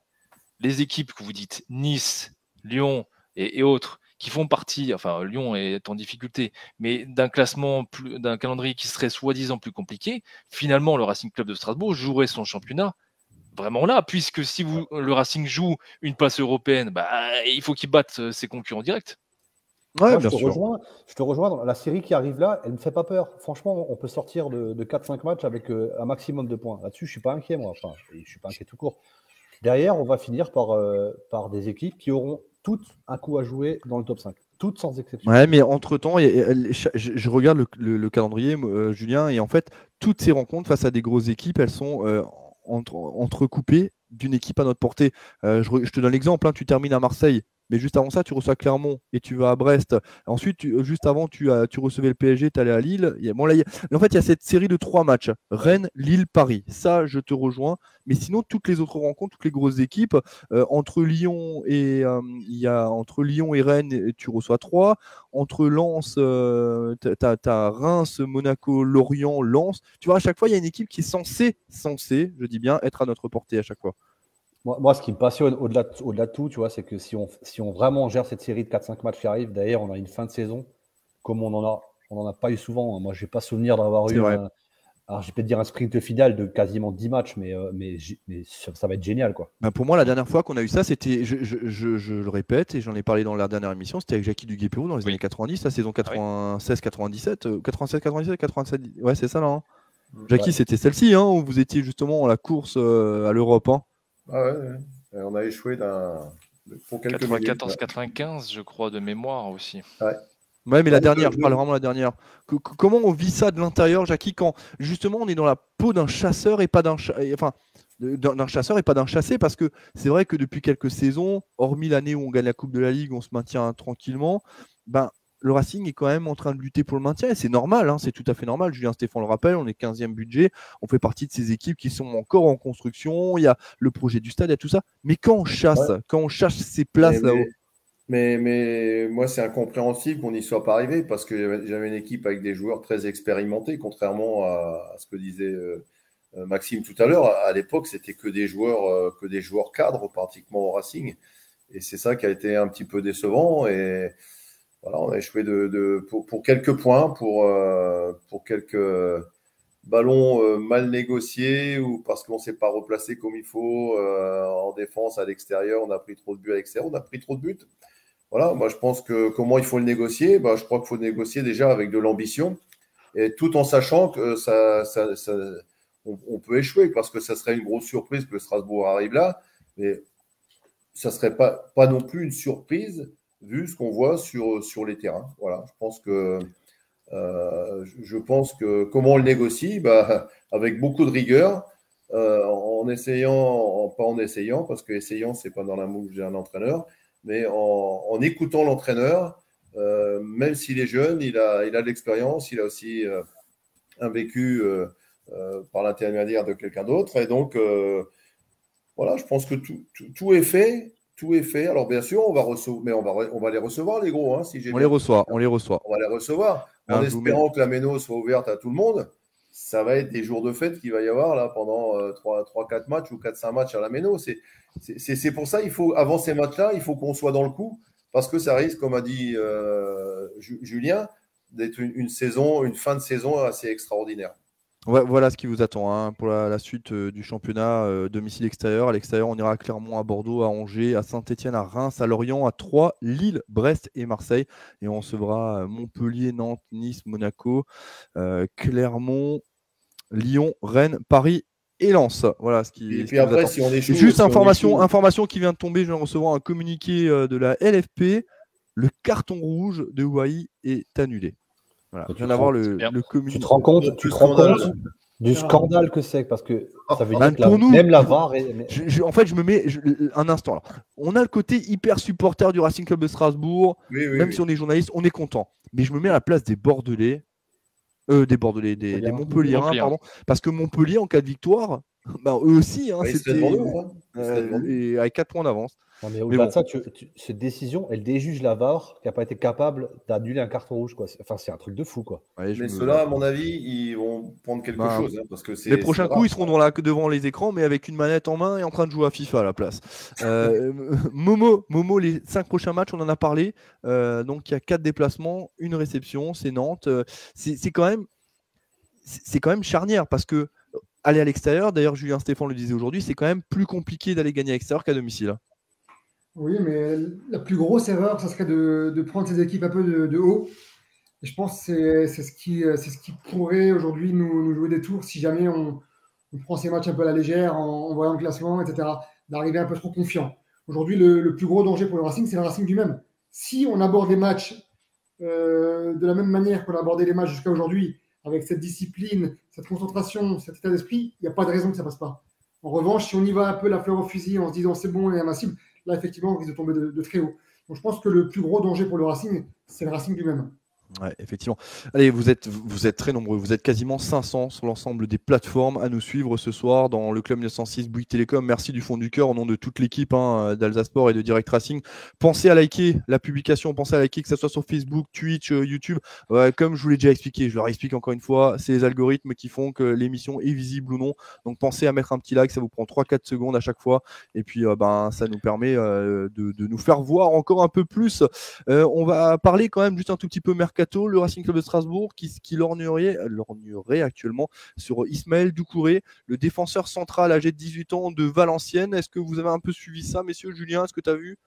les équipes que vous dites, Nice, Lyon et, autres, qui font partie, enfin Lyon est en difficulté, mais d'un classement, d'un calendrier qui serait soi-disant plus compliqué, finalement le Racing Club de Strasbourg jouerait son championnat vraiment là, puisque si le Racing joue une place européenne, bah, il faut qu'il batte ses concurrents directs. Ouais, je, te rejoins, je te rejoins. Dans la série qui arrive là, elle ne me fait pas peur. Franchement, on peut sortir de, 4-5 matchs avec euh, un maximum de points. Là-dessus, je ne suis pas inquiet, moi. Enfin, je ne suis pas inquiet tout court. Derrière, on va finir par, euh, par des équipes qui auront toutes un coup à jouer dans le top 5. Toutes sans exception. Ouais, mais entre-temps, je, regarde le, calendrier, Julien, et en fait, toutes ces rencontres face à des grosses équipes, elles sont entre, entrecoupé d'une équipe à notre portée. Euh, je, te donne l'exemple, hein, tu termines à Marseille, mais juste avant ça, tu reçois Clermont et tu vas à Brest. Ensuite, euh, juste avant, tu, as, recevais le PSG, tu allais à Lille. bon, là, En fait, il y a cette série de trois matchs Rennes, Lille, Paris. Ça, je te rejoins. Mais sinon, toutes les autres rencontres, toutes les grosses équipes, euh, entre Lyon et il y a entre Lyon et Rennes, tu reçois trois. Entre Lens, tu as, Reims, Monaco, Lorient, Lens. Tu vois, à chaque fois, il y a une équipe qui est censée, censée, je dis bien, être à notre portée à chaque fois. Moi, ce qui me passionne au-delà de, au de tout, tu vois, c'est que si on, si on vraiment gère cette série de 4-5 matchs qui arrivent, d'ailleurs, on a une fin de saison comme on en a, on en a pas eu souvent. Hein. Moi, je n'ai pas souvenir d'avoir eu. Un, alors, je vais peut-être dire un sprint final de quasiment 10 matchs, mais, euh, mais, mais, ça va être génial. Quoi. Ben pour moi, la dernière fois qu'on a eu ça, c'était, je, je, je, le répète, et j'en ai parlé dans la dernière émission, c'était avec Jackie Duguay-Pérou dans les années 90, la saison 96-97, 96-97, 87, ouais, c'est ça là. Hein. Jackie, c'était celle-ci, hein, où vous étiez justement à la course euh, à l'Europe. Hein. Ah ouais, on a échoué d'un. Pour 94-95, je crois, de mémoire aussi. Ouais. Ouais, mais la dernière, je parle vraiment de la dernière. comment on vit ça de l'intérieur, Jackie, quand justement on est dans la peau d'un chasseur et pas d'un enfin d'un chasseur et pas d'un chassé, parce que c'est vrai que depuis quelques saisons, hormis l'année où on gagne la Coupe de la Ligue, on se maintient tranquillement. Ben, le Racing est quand même en train de lutter pour le maintien et c'est normal, hein, c'est tout à fait normal. Julien Stéphane le rappelle, on est 15e budget, on fait partie de ces équipes qui sont encore en construction, il y a le projet du stade, il y a tout ça. Mais quand on chasse, quand on cherche ces places là-haut. Mais, mais, moi, c'est incompréhensible qu'on n'y soit pas arrivé parce que j'avais une équipe avec des joueurs très expérimentés, contrairement à, ce que disait euh, euh, Maxime tout à l'heure. À, l'époque, c'était que des joueurs, euh, que des joueurs cadres pratiquement au Racing, et c'est ça qui a été un petit peu décevant. Et on a échoué pour, quelques points, pour, euh, quelques ballons euh, mal négociés ou parce qu'on ne s'est pas replacé comme il faut euh, en défense à l'extérieur. On a pris trop de buts à l'extérieur, on a pris trop de buts. Voilà, moi je pense que comment il faut le négocier bah, Je crois qu'il faut négocier déjà avec de l'ambition et tout en sachant que ça, on, peut échouer parce que ça serait une grosse surprise que Strasbourg arrive là, mais ça ne serait pas non plus une surprise vu ce qu'on voit sur, sur les terrains. Voilà, je pense que, euh, je pense que comment on le négocie bah, Avec beaucoup de rigueur, euh, en essayant, pas en essayant, parce que essayant, c'est pas dans la mouche d'un entraîneur, mais en, écoutant l'entraîneur, euh, même s'il est jeune, il a, il a de l'expérience, il a aussi un vécu par l'intermédiaire de quelqu'un d'autre. Et donc, voilà, je pense que tout, tout est fait tout est fait. Alors bien sûr, on va recevoir, mais on va, on va les recevoir les gros. Hein, si on les reçoit, on les reçoit. On va les recevoir. en espérant que la méno soit ouverte à tout le monde. Ça va être des jours de fête qu'il va y avoir là pendant 3-4 euh, matchs ou 4-5 matchs à la méno. C'est pour ça il faut avant ces matchs-là, il faut qu'on soit dans le coup parce que ça risque, comme a dit euh, Julien, d'être une saison, une fin de saison assez extraordinaire voilà ce qui vous attend hein, pour la, suite euh, du championnat euh, domicile extérieur. À l'extérieur, on ira clairement à Bordeaux, à Angers, à Saint-Etienne, à Reims, à Lorient, à Troyes, Lille, Brest et Marseille. Et on recevra euh, Montpellier, Nantes, Nice, Monaco, Clermont, Lyon, Rennes, Paris et Lens. Voilà ce qui. Et puis après, si on est Juste information, information qui vient de tomber, je viens de recevoir un communiqué de la LFP. Le carton rouge de Hawaii est annulé. Voilà. Tu, le, tu te rends compte, tu te rends compte du scandale que c'est parce que ça veut dire que même la VAR. en fait, je me mets un instant. Là. On a le côté hyper supporter du Racing Club de Strasbourg. même si on est journaliste, on est content. Mais je me mets à la place des Bordelais, euh, des Bordelais, des, des Montpelliérains, pardon, parce que Montpellier, en cas de victoire, Bah, eux aussi, hein, c'était nous, hein. Euh, nous. et avec 4 points d'avance. Non, mais au-delà bon. de ça, tu- tu- cette décision, elle déjuge la VAR qui n'a pas été capable d'annuler un carton rouge. Quoi. Enfin, c'est un truc de fou. Quoi. Ouais, Mais me- ceux-là, à mon avis, ils vont prendre quelque Bah, chose. hein, parce que c'est- Les prochains coups, ils seront dans la- devant les écrans, mais avec une manette en main et en train de jouer à FIFA à la place. Euh, Momo, Momo, les cinq prochains matchs, on en a parlé. Euh, donc, il y a quatre déplacements, une réception, c'est Nantes. Euh, C'est quand même, c'est quand même charnière parce que aller à l'extérieur, d'ailleurs, Julien Stéphane le disait aujourd'hui, c'est quand même plus compliqué d'aller gagner à l'extérieur qu'à domicile. Oui, mais la plus grosse erreur, ça serait de, prendre ces équipes un peu de, haut. Et je pense que c'est ce, qui, c'est ce qui pourrait aujourd'hui nous, nous jouer des tours si jamais on, on prend ces matchs un peu à la légère en, voyant le classement, etc. D'arriver un peu trop confiant. Aujourd'hui, le, plus gros danger pour le Racing, c'est le Racing lui-même. Si on aborde les matchs euh, de la même manière qu'on a abordé les matchs jusqu'à aujourd'hui, avec cette discipline, cette concentration, cet état d'esprit, il n'y a pas de raison que ça passe pas. En revanche, si on y va un peu la fleur au fusil en se disant c'est bon et invincible, là, effectivement, on risque de tomber de, très haut. Donc, je pense que le plus gros danger pour le Racing, c'est le Racing lui-même. Ouais, effectivement. Allez, vous êtes, vous êtes très nombreux. Vous êtes quasiment 500 sur l'ensemble des plateformes à nous suivre ce soir dans le Club 906 Bouygues Télécom. Merci du fond du cœur au nom de toute l'équipe hein, Sport et de Direct Racing. Pensez à liker la publication, pensez à liker que ce soit sur Facebook, Twitch, euh, YouTube. Comme je vous l'ai déjà expliqué, je leur explique encore une fois, c'est les algorithmes qui font que l'émission est visible ou non. Donc pensez à mettre un petit like, ça vous prend 3-4 secondes à chaque fois. Et puis euh, ben, ça nous permet euh, de, de nous faire voir encore un peu plus on va parler quand même juste un tout petit peu mercato. Le Racing Club de Strasbourg qui, qui lorgnerait, lorgnerait actuellement sur Ismaël Doucouré, le défenseur central âgé de 18 ans de Valenciennes. Est-ce que vous avez un peu suivi ça, messieurs? Julien Est-ce que tu as vu?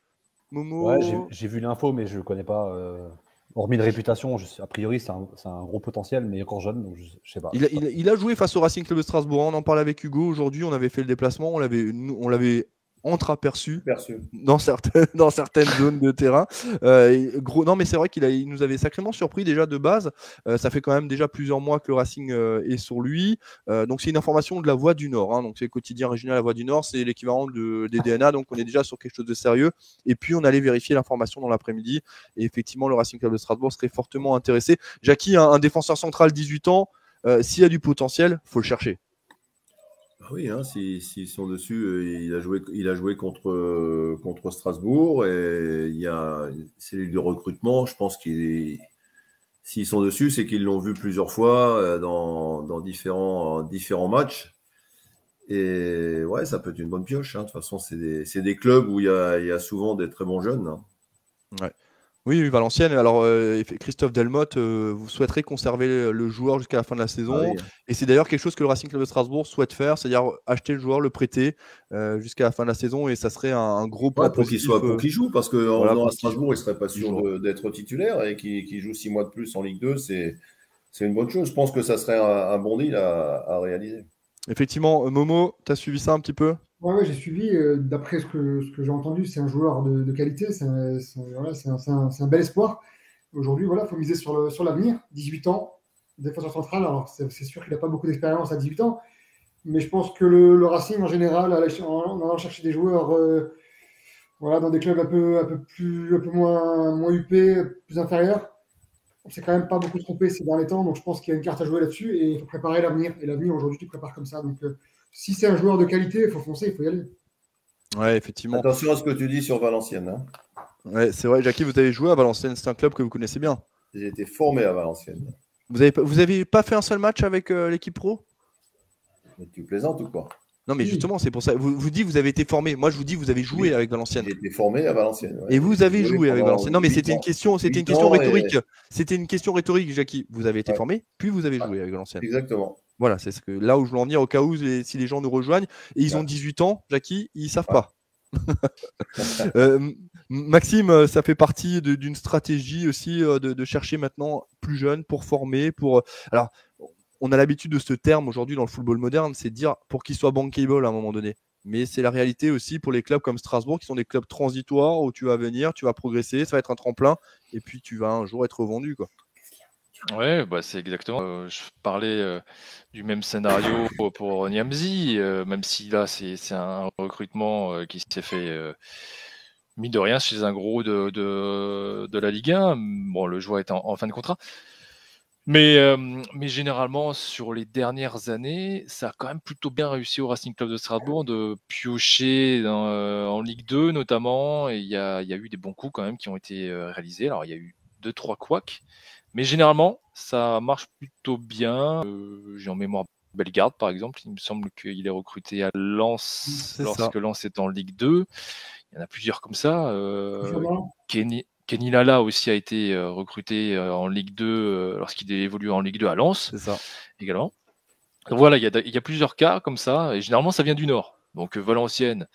Momo? Ouais, j'ai- vu l'info, mais je ne connais pas. euh, hormis de réputation, je a priori, c'est un, gros potentiel, mais encore jeune, donc je ne sais pas. il a, il a- il a joué face au Racing Club de Strasbourg. On en parlait avec Hugo aujourd'hui. On avait fait le déplacement. On l'avait, nous, on l'avait entreaperçu Perçu. dans certaines, dans certaines zones de terrain. Euh, gros, non, mais c'est vrai qu'il il nous avait sacrément surpris déjà de base. Euh, ça fait quand même déjà plusieurs mois que le Racing euh, est sur lui. Donc c'est une information de la Voix du Nord. hein. donc c'est quotidien régional La Voix du Nord, c'est l'équivalent de, des DNA. Donc on est déjà sur quelque chose de sérieux. Et puis on allait vérifier l'information dans l'après-midi. Et effectivement, le Racing Club de Strasbourg serait fortement intéressé. Jackie, un, un défenseur central 18 ans, s'il y a du potentiel, faut le chercher. Ah Oui, hein, s'ils s'ils sont dessus, euh, il a joué, il a joué contre, euh, contre Strasbourg et il y a une cellule de recrutement. Je pense qu'ils, s'ils sont dessus, c'est qu'ils l'ont vu plusieurs fois euh, dans, dans différents, différents matchs. Et ouais, ça peut être une bonne pioche. hein. De toute façon, c'est des, des clubs où il y, a, il y a souvent des très bons jeunes. hein. Oui, oui, Valenciennes. Alors, euh, Christophe Delmotte, euh, vous souhaiterez conserver le joueur jusqu'à la fin de la saison. Ah oui. Et c'est d'ailleurs quelque chose que le Racing Club de Strasbourg souhaite faire, c'est-à-dire acheter le joueur, le prêter euh, jusqu'à la fin de la saison. Et ça serait un, un gros point Ouais, pour qu'il positif, soit, pour qu'il joue, parce qu'en voilà, à Strasbourg, il serait pas sûr d'être titulaire et qu'il joue six mois de plus en Ligue 2, c'est une bonne chose. Je pense que ça serait un, un bon deal à, à réaliser. Effectivement, Momo, tu as suivi ça un petit peu? Ouais, ouais, j'ai suivi. euh, D'après ce que, j'ai entendu, c'est un joueur de, qualité. C'est un, bel espoir. Aujourd'hui, il faut miser sur l'avenir. 18 ans, défenseur central. Alors, c'est sûr qu'il n'a pas beaucoup d'expérience à 18 ans. Mais je pense que le, Racing, en général, en, allant chercher des joueurs euh, dans des clubs un peu, moins, moins huppés, plus inférieurs, on s'est quand même pas beaucoup trompé ces derniers temps. Donc, je pense qu'il y a une carte à jouer là-dessus et il faut préparer l'avenir. Et l'avenir, aujourd'hui, tu prépares comme ça. Donc, euh, si c'est un joueur de qualité, il faut foncer, il faut y aller. Ouais, effectivement. Attention à ce que tu dis sur Valenciennes. hein. Ouais, c'est vrai, Jackie, vous avez joué à Valenciennes, c'est un club que vous connaissez bien. J'ai été formé à Valenciennes. Vous avez, pas- vous avez pas fait un seul match avec euh, l'équipe pro? Mais tu plaisantes ou quoi? Non, mais Oui. justement, c'est pour ça. Vous, vous dites vous avez été formé. Moi, je vous dis vous avez joué Oui. avec Valenciennes. J'ai été formé à Valenciennes. ouais. Et vous avez joué avec Valenciennes. Non, mais c'était une question, c'était une question et- rhétorique. C'était une question rhétorique, Jackie. Vous avez été Ouais. formé, puis vous avez joué avec Valenciennes. Exactement. Voilà, c'est ce que là où je veux en venir au cas où les- si les gens nous rejoignent et ils ont Ouais. 18 ans, Jackie, ils savent Ouais. pas. Euh, Maxime, euh, ça fait partie d'une stratégie aussi euh, de, de chercher maintenant plus jeunes pour former, pour alors on a l'habitude de ce terme aujourd'hui dans le football moderne, c'est de dire pour qu'il soit bankable à un moment donné. Mais c'est la réalité aussi pour les clubs comme Strasbourg, qui sont des clubs transitoires où tu vas venir, tu vas progresser, ça va être un tremplin, et puis tu vas un jour être revendu. Quoi. Ouais, bah c'est exactement. euh, je parlais euh, du même scénario pour Niamzi, euh, même si là c'est un recrutement qui s'est fait mine de rien chez un gros de, de, la Ligue 1. Bon, le joueur est en, fin de contrat. Mais, mais généralement, sur les dernières années, ça a quand même plutôt bien réussi au Racing Club de Strasbourg de piocher en Ligue 2 notamment. Et il y a, y a, eu des bons coups quand même qui ont été réalisés. Alors il y a eu deux, trois couacs. Mais généralement, ça marche plutôt bien. J'ai en mémoire Bellegarde, par exemple. Il me semble qu'il est recruté à Lens lorsque Lens est en Ligue 2. Il y en a plusieurs comme ça. Kenny, Kenny Lala aussi a été euh, recruté euh, en Ligue 2 euh, lorsqu'il évolue en Ligue 2 à Lens. C'est ça. Également. voilà, il y, a, plusieurs cas comme ça, et généralement ça vient du Nord. Donc Valenciennes,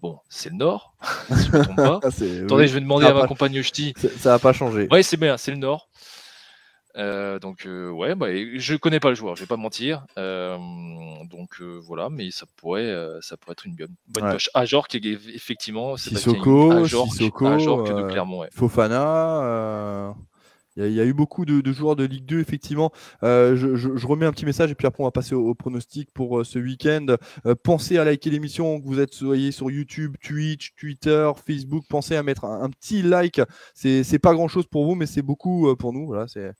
bon, c'est le Nord, si je me trompe pas. Attendez, je vais demander à ma compagne Ch'ti. Ça n'a pas changé. Oui, c'est bien, c'est le Nord. Euh, donc euh, ouais, bah, je connais pas le joueur, je vais pas mentir. Euh, donc voilà, mais ça pourrait, ça pourrait être une bonne, bonne ouais. poche. Ajor qui est effectivement Sissoko, Sissoko, de Clermont. Fofana. Il y, a eu beaucoup de, joueurs de Ligue 2, effectivement. je, remets un petit message et puis après on va passer au, pronostic pour ce week-end. pensez à liker l'émission, que vous êtes soyez sur YouTube, Twitch, Twitter, Facebook. Pensez à mettre un, un petit like. C'est pas grand-chose pour vous, mais c'est beaucoup pour nous. Voilà, c'est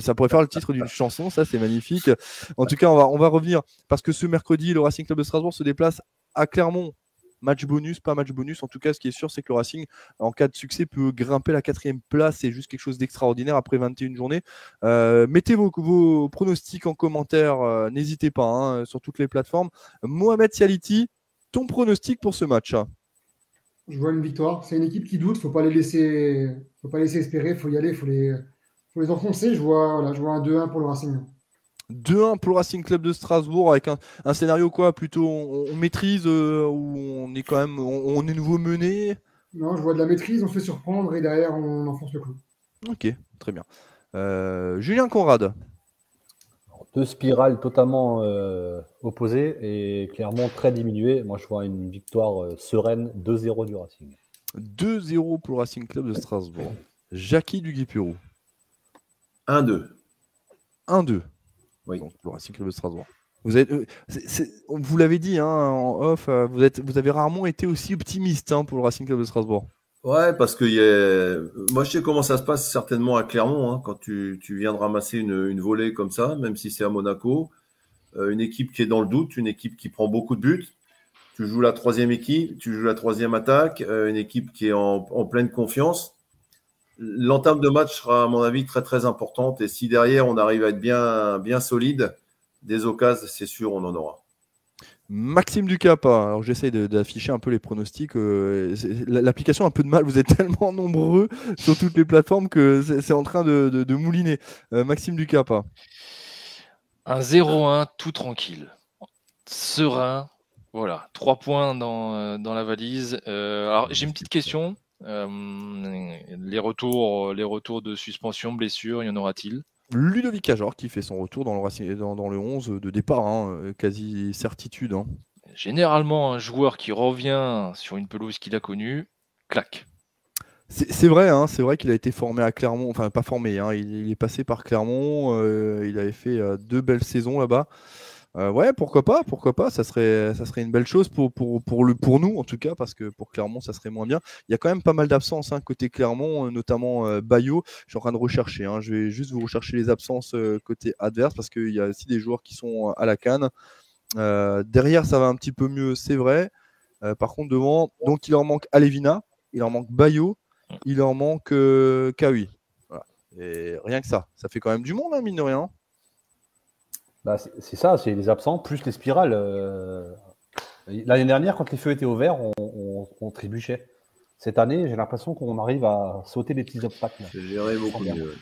ça pourrait faire le titre d'une chanson, ça c'est magnifique. En tout cas, on va, on va revenir parce que ce mercredi, le Racing Club de Strasbourg se déplace à Clermont. Match bonus, pas match bonus. En tout cas, ce qui est sûr, c'est que le Racing, en cas de succès, peut grimper la quatrième place. C'est juste quelque chose d'extraordinaire après 21 journées. Euh, mettez vos, pronostics en commentaire. Euh, n'hésitez pas hein, sur toutes les plateformes. Mohamed Sialiti, ton pronostic pour ce match? Je vois une victoire. C'est une équipe qui doute. Faut pas les laisser, faut pas laisser espérer. Faut y aller. Faut les pour les enfoncer, je vois, voilà, je vois un 2-1 pour le Racing. 2-1 pour le Racing Club de Strasbourg avec un, un scénario quoi plutôt on, maîtrise euh, ou on est quand même on, est nouveau mené? Non, je vois de la maîtrise, on se fait surprendre et derrière on enfonce le clou. Ok, très bien. Euh, Julien Conrad. Deux spirales totalement euh, opposées et clairement très diminuées. Moi je vois une victoire sereine 2-0 du Racing. 2-0 pour le Racing Club de Strasbourg. Jackie Duguay-Pérou. 1-2. 1-2. Oui. Donc, le Racing Club de Strasbourg. Vous, êtes, euh, vous l'avez dit hein, en off, euh, vous, êtes, vous avez rarement été aussi optimiste hein, pour le Racing Club de Strasbourg. Ouais, parce que y a... moi je sais comment ça se passe certainement à Clermont, hein, quand tu, tu, viens de ramasser une, une, volée comme ça, même si c'est à Monaco. Euh, une équipe qui est dans le doute, une équipe qui prend beaucoup de buts. Tu joues la troisième équipe, tu joues la troisième attaque, euh, une équipe qui est en, en pleine confiance l'entame de match sera, à mon avis, très très importante. Et si derrière on arrive à être bien, bien solide, des occasions, c'est sûr, on en aura. Maxime Ducap, alors j'essaie d'afficher un peu les pronostics. Euh, l'application a un peu de mal, vous êtes tellement nombreux sur toutes les plateformes que c'est en train de, mouliner. Euh, Maxime Ducap. Un 0-1 tout tranquille, serein. Voilà, trois points dans, euh, dans la valise. alors j'ai une petite question. Euh, les, retours, les retours de suspension, blessure, y en aura-t-il? Ludovic Ajor qui fait son retour dans le, dans, dans le 11 de départ, hein, quasi certitude. Hein. Généralement, un joueur qui revient sur une pelouse qu'il a connue, claque. C'est vrai, hein, c'est vrai qu'il a été formé à Clermont, enfin pas formé, il, est passé par Clermont, euh, il avait fait euh, deux belles saisons là-bas. Euh, ouais, pourquoi pas, pourquoi pas, ça serait, ça serait une belle chose pour, pour, pour, le, pour nous en tout cas, parce que pour Clermont, ça serait moins bien. Il y a quand même pas mal d'absences hein, côté Clermont, euh, notamment euh, Bayo. Je suis en train de rechercher, hein. je vais juste vous rechercher les absences côté adverse, parce qu'il y a aussi des joueurs qui sont à la canne. derrière, ça va un petit peu mieux, c'est vrai. par contre, devant, donc il leur manque Alevina, il leur manque Bayo, il leur manque Kawi. Et rien que ça, ça fait quand même du monde, hein, mine de rien. Bah, c'est ça, c'est les absents plus les spirales. Euh. L'année dernière, quand les feux étaient ouverts, on, on, trébuchait. Cette année, j'ai l'impression qu'on arrive à sauter les petits obstacles. C'est beaucoup mieux.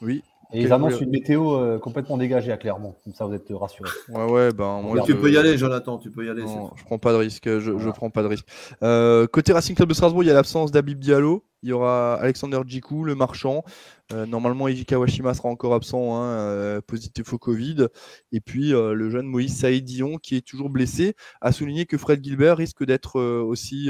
Oui, et ils annoncent une météo euh, complètement dégagée à Clermont, comme ça vous êtes rassurés. Ouais, ouais, ben. tu peux y aller, Jonathan, tu peux y aller. Non, je prends pas de risque, je, je prends pas de risque. Euh, côté Racing Club de Strasbourg, il y a l'absence d'Abib Diallo, il y aura Alexander Djikou, le marchand. Euh, normalement, Eiji Kawashima sera encore absent, hein, euh, positif au Covid. Et puis euh, le jeune Moïse Saïdion, qui est toujours blessé, a souligné que Fred Gilbert risque d'être aussi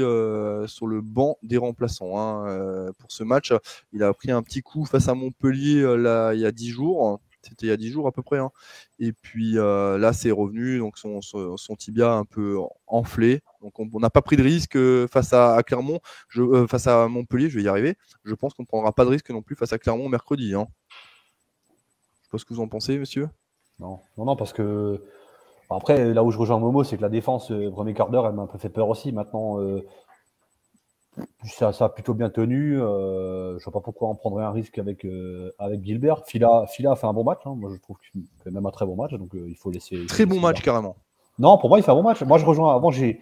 sur le banc des remplaçants hein, pour ce match. Il a pris un petit coup face à Montpellier là, il y a dix jours. C'était il y a 10 jours à peu près. Hein. Et puis là, c'est revenu, donc son, son, tibia un peu enflé. Donc on n'a pas pris de risque euh, face à, Clermont, je, euh, face à Montpellier, je vais y arriver. Je pense qu'on ne prendra pas de risque non plus face à Clermont mercredi. Hein. sais pas ce que vous en pensez, monsieur. Non, non, non, parce que après, là où je rejoins Momo, c'est que la défense, euh, premier quart d'heure, elle m'a un peu fait peur aussi. Maintenant, euh, ça, ça, a plutôt bien tenu. Euh, je vois pas pourquoi on prendrait un risque avec, euh, avec Gilbert. Fila, Fila a fait un bon match. Hein. Moi, je trouve qu'il fait même un très bon match. Donc, il faut laisser. Très bon laisser match, carrément. Non, pour moi, il fait un bon match. Moi, je rejoins. Avant, j'ai.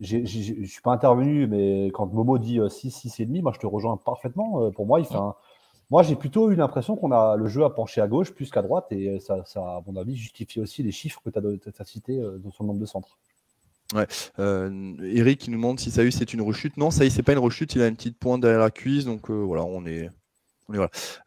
Je suis pas intervenu, mais quand Momo dit 6, 6 et demi, moi je te rejoins parfaitement. Euh, Pour moi, il fait un. Moi, j'ai plutôt eu l'impression qu'on a le jeu à pencher à gauche plus qu'à droite, et ça, ça, à mon avis, justifie aussi les chiffres que tu as, cités euh, dans son nombre de centres. Euh, Eric qui nous demande si Saïs c'est une rechute. Non, Saïs c'est pas une rechute, il a une petite pointe derrière la cuisse, donc euh, voilà, on est.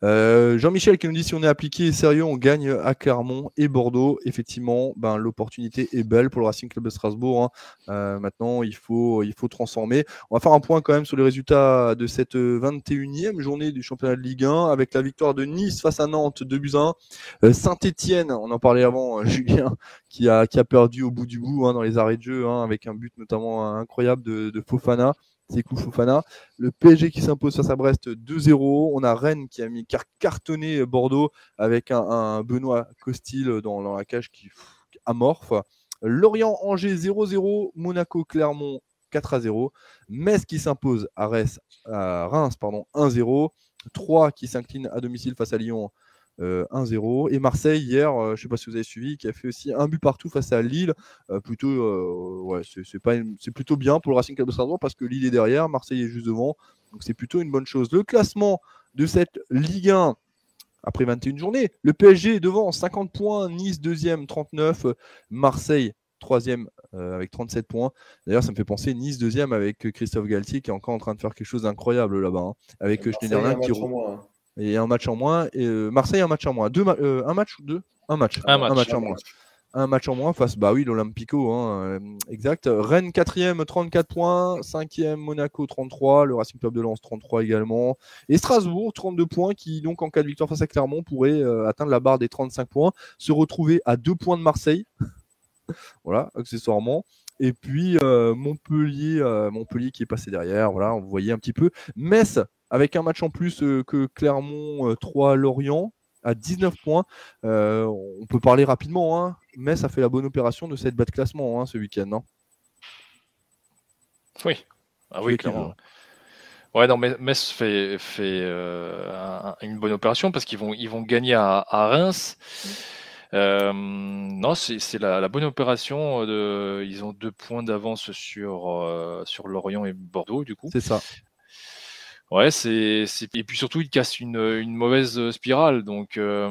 Euh, Jean-Michel qui nous dit si on est appliqué et sérieux, on gagne à Clermont et Bordeaux. Effectivement, ben, l'opportunité est belle pour le Racing Club de Strasbourg. hein. Euh, maintenant, il faut, il faut transformer. On va faire un point quand même sur les résultats de cette 21e journée du championnat de Ligue 1 avec la victoire de Nice face à Nantes 2 buts à 1. Saint-Etienne, on en parlait avant, euh, Julien, qui a, qui a perdu au bout du bout hein, dans les arrêts de jeu, hein, avec un but notamment euh, incroyable de, de Fofana. Sekou Fofana. Le PSG qui s'impose face à Brest 2-0. On a Rennes qui a mis car cartonné Bordeaux avec un, Benoît Costil dans, la cage qui amorphe. Lorient-Angers 0-0. Monaco-Clermont 4-0. Metz qui s'impose à, à Reims pardon, 1-0. 3 qui s'incline à domicile face à Lyon euh, 1-0. Et Marseille, hier, euh, je ne sais pas si vous avez suivi, qui a fait aussi un but partout face à Lille. Euh, plutôt, euh, ouais, c'est pas une- c'est plutôt bien pour le Racing Club de Strasbourg parce que Lille est derrière, Marseille est juste devant. Donc c'est plutôt une bonne chose. Le classement de cette Ligue 1 après 21 journées, le PSG est devant 50 points, Nice deuxième 39, Marseille troisième euh, avec 37 points. D'ailleurs, ça me fait penser Nice deuxième avec Christophe Galtier qui est encore en train de faire quelque chose d'incroyable là-bas, hein, avec Schneiderlin qui hein. Et un match en moins. Et euh, Marseille, un match en moins. Deux ma- euh, un match ou deux? Un match. Un match. en moins. Un match en moins face, bah oui, l'Olympico, hein, euh, exact. Rennes 4e, 34 points. 5e, Monaco 33. Le Racing Club de Lens 33 également. Et Strasbourg 32 points qui, donc, en cas de victoire face à Clermont, pourrait euh, atteindre la barre des 35 points. Se retrouver à deux points de Marseille. voilà, accessoirement. Et puis euh, Montpellier, euh, Montpellier qui est passé derrière. Voilà, vous voyez un petit peu. Metz avec un match en plus euh, que Clermont euh, 3 Lorient à 19 points. Euh, on peut parler rapidement. Hein. Metz a fait la bonne opération de cette bas de classement hein, ce week-end. hein. Oui. Ah oui, clairement. Ouais, non, mais Metz fait, fait euh, un- une bonne opération parce qu'ils vont, ils vont gagner à, à Reims. Euh, non, c'est la, la bonne opération. De, ils ont deux points d'avance sur, euh, sur Lorient et Bordeaux, du coup. C'est ça. Ouais, c'est, et puis surtout, ils cassent une, une mauvaise spirale, donc euh,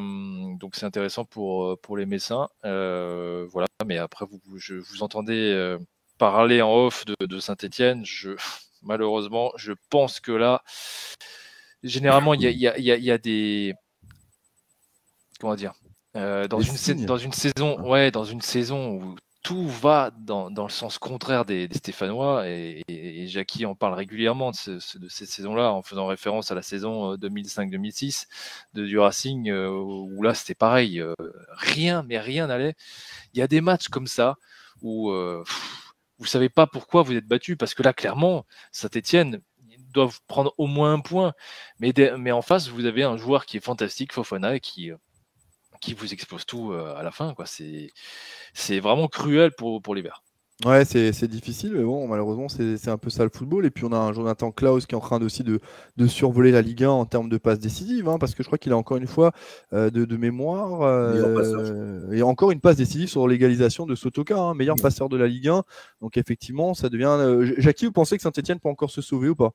donc c'est intéressant pour pour les Messins. Euh, voilà, mais après vous je vous entendez euh, parler en off de, de Saint-Étienne. Je malheureusement, je pense que là, généralement, il y a, il y a, il y a- il y a des comment dire euh, dans Des une dans une saison ouais dans une saison où tout va dans, le sens contraire des, Stéphanois et, et, et Jackie en parle régulièrement de, ce- de cette saison-là en faisant référence à la saison euh, 2005-2006 de du Racing euh, où là c'était pareil euh, rien mais rien n'allait. Il y a des matchs comme ça où euh, vous savez pas pourquoi vous êtes battu parce que là clairement Saint-Etienne doivent prendre au moins un point. Mais, mais en face vous avez un joueur qui est fantastique Fofana et qui euh, qui vous expose tout euh, à la fin quoi c'est c'est vraiment cruel pour, pour les Verts. Ouais, c'est c'est difficile, mais bon, malheureusement, c'est c'est un peu ça le football. Et puis, on a un Jonathan Klaus qui est en train aussi de, de survoler la Ligue 1 en termes de passes décisives, hein, parce que je crois qu'il a encore une fois euh, de, de mémoire. Euh, et encore une passe décisive sur l'égalisation de Sotoka, hein, meilleur passeur de la Ligue 1. Donc, effectivement, ça devient. euh, Jackie, vous pensez que Saint-Etienne peut encore se sauver ou pas?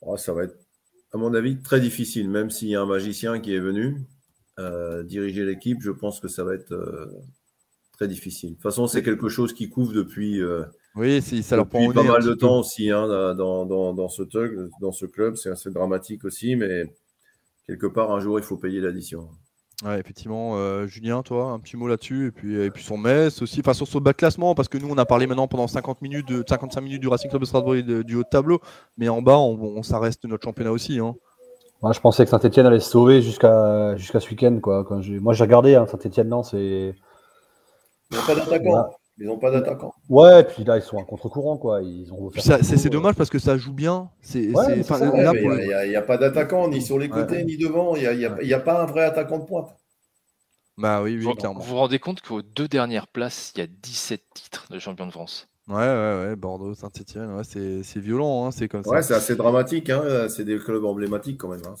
Oh, ça va être, à mon avis, très difficile, même s'il y a un magicien qui est venu euh, diriger l'équipe. Je pense que ça va être euh, très difficile. De toute façon, c'est quelque chose qui couvre depuis, euh, Oui, si, ça leur prend depuis au pas mal de temps aussi hein, dans, dans, dans, ce tug, dans ce club. C'est assez dramatique aussi, mais quelque part, un jour, il faut payer l'addition. Ouais, effectivement, euh, Julien, toi, un petit mot là-dessus, et puis, et puis son Metz aussi, enfin sur ce bas classement, parce que nous on a parlé maintenant pendant 50 minutes, de, 55 minutes du Racing Club de Strasbourg et de- du haut de tableau, mais en bas, on, on- ça reste notre championnat aussi. Hein. Moi, je pensais que Saint-Etienne allait se sauver jusqu'à jusqu'à ce week-end. Quoi. Quand j'ai- Moi, j'ai regardé hein, Saint-Etienne, non, c'est. Ils n'ont pas d'attaquant. Ils n'ont pas d'attaquant. Ouais, et puis là, ils sont à contre-courant. quoi. Ils ont Puis ça- C'est c'est dommage parce que ça joue bien. C'est Ouais, c'est- mais c'est enfin, ça, là, Ouais, mais pour Il n'y a, il y a pas d'attaquant, ni sur les côtés, Ouais. ni devant. Il n'y a, y a- il y a pas un vrai attaquant de pointe. Bah oui, oui, Vous clairement. vous vous rendez compte qu'aux deux dernières places, il y a 17 titres de champion de France. Ouais, ouais, ouais, Bordeaux, Saint-Etienne, ouais, c'est c'est violent, hein, c'est comme ça. Ouais, c'est assez dramatique. Hein. C'est des clubs emblématiques quand même. hein,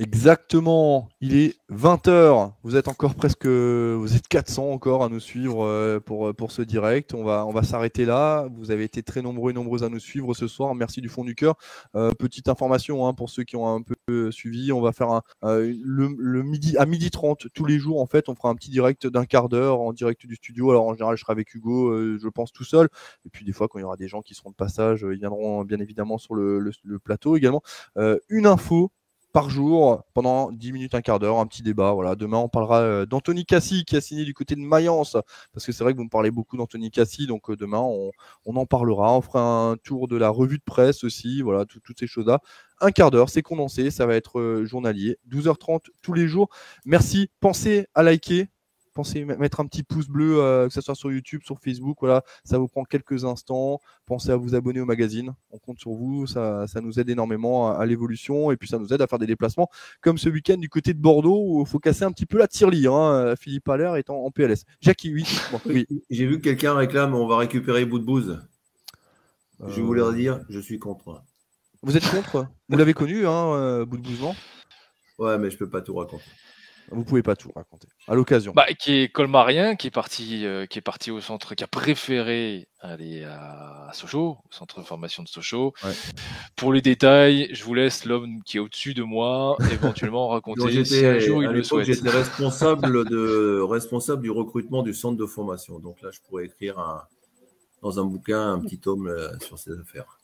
Exactement, il est 20h. Vous êtes encore presque vous êtes 400 encore à nous suivre euh, pour, pour ce direct. On va, on va s'arrêter là. Vous avez été très nombreux et nombreuses à nous suivre ce soir. Merci du fond du cœur. Euh, petite information hein, pour ceux qui ont un peu suivi, on va faire un, euh, le, midi à midi 30 tous les jours en fait, on fera un petit direct d'un quart d'heure en direct du studio. Alors en général, je serai avec Hugo, euh, je pense tout seul. Et puis des fois quand il y aura des gens qui seront de passage, euh, ils viendront bien évidemment sur le, plateau également. Euh, une info par jour pendant 10 minutes, un quart d'heure, un petit débat. Voilà. Demain, on parlera euh, d'Anthony Cassi qui a signé du côté de Mayence, parce que c'est vrai que vous me parlez beaucoup d'Anthony Cassi, donc euh, demain, on, en parlera. On fera un tour de la revue de presse aussi, voilà, tout- toutes ces choses-là. Un quart d'heure, c'est condensé, ça va être euh, journalier, 12h30 tous les jours. Merci, pensez à liker. Pensez à mettre un petit pouce bleu, euh, que ce soit sur YouTube, sur Facebook, voilà, ça vous prend quelques instants. Pensez à vous abonner au magazine, on compte sur vous, ça, ça nous aide énormément à, à l'évolution et puis ça nous aide à faire des déplacements comme ce week-end du côté de Bordeaux où il faut casser un petit peu la tirelire. Hein, Philippe Allaire est en, en PLS. Jackie, oui. Bon, oui. J'ai vu que quelqu'un réclame on va récupérer bout de bouse. Je Euh, voulais dire, je suis contre. Vous êtes contre? Vous l'avez connu, hein, euh, bout de bousement Ouais, mais je peux pas tout raconter. Vous pouvez pas tout raconter. À l'occasion. Bah, qui est colmarien, qui est parti, euh, qui est parti au centre, qui a préféré aller à, à Sochaux, au centre de formation de Sochaux. Ouais. Pour les détails, je vous laisse l'homme qui est au-dessus de moi éventuellement Donc, raconter si j'étais- un jour il le souhaite. j'étais responsable, de, responsable du recrutement du centre de formation. Donc là, je pourrais écrire un- dans un bouquin un petit tome euh, sur ces affaires.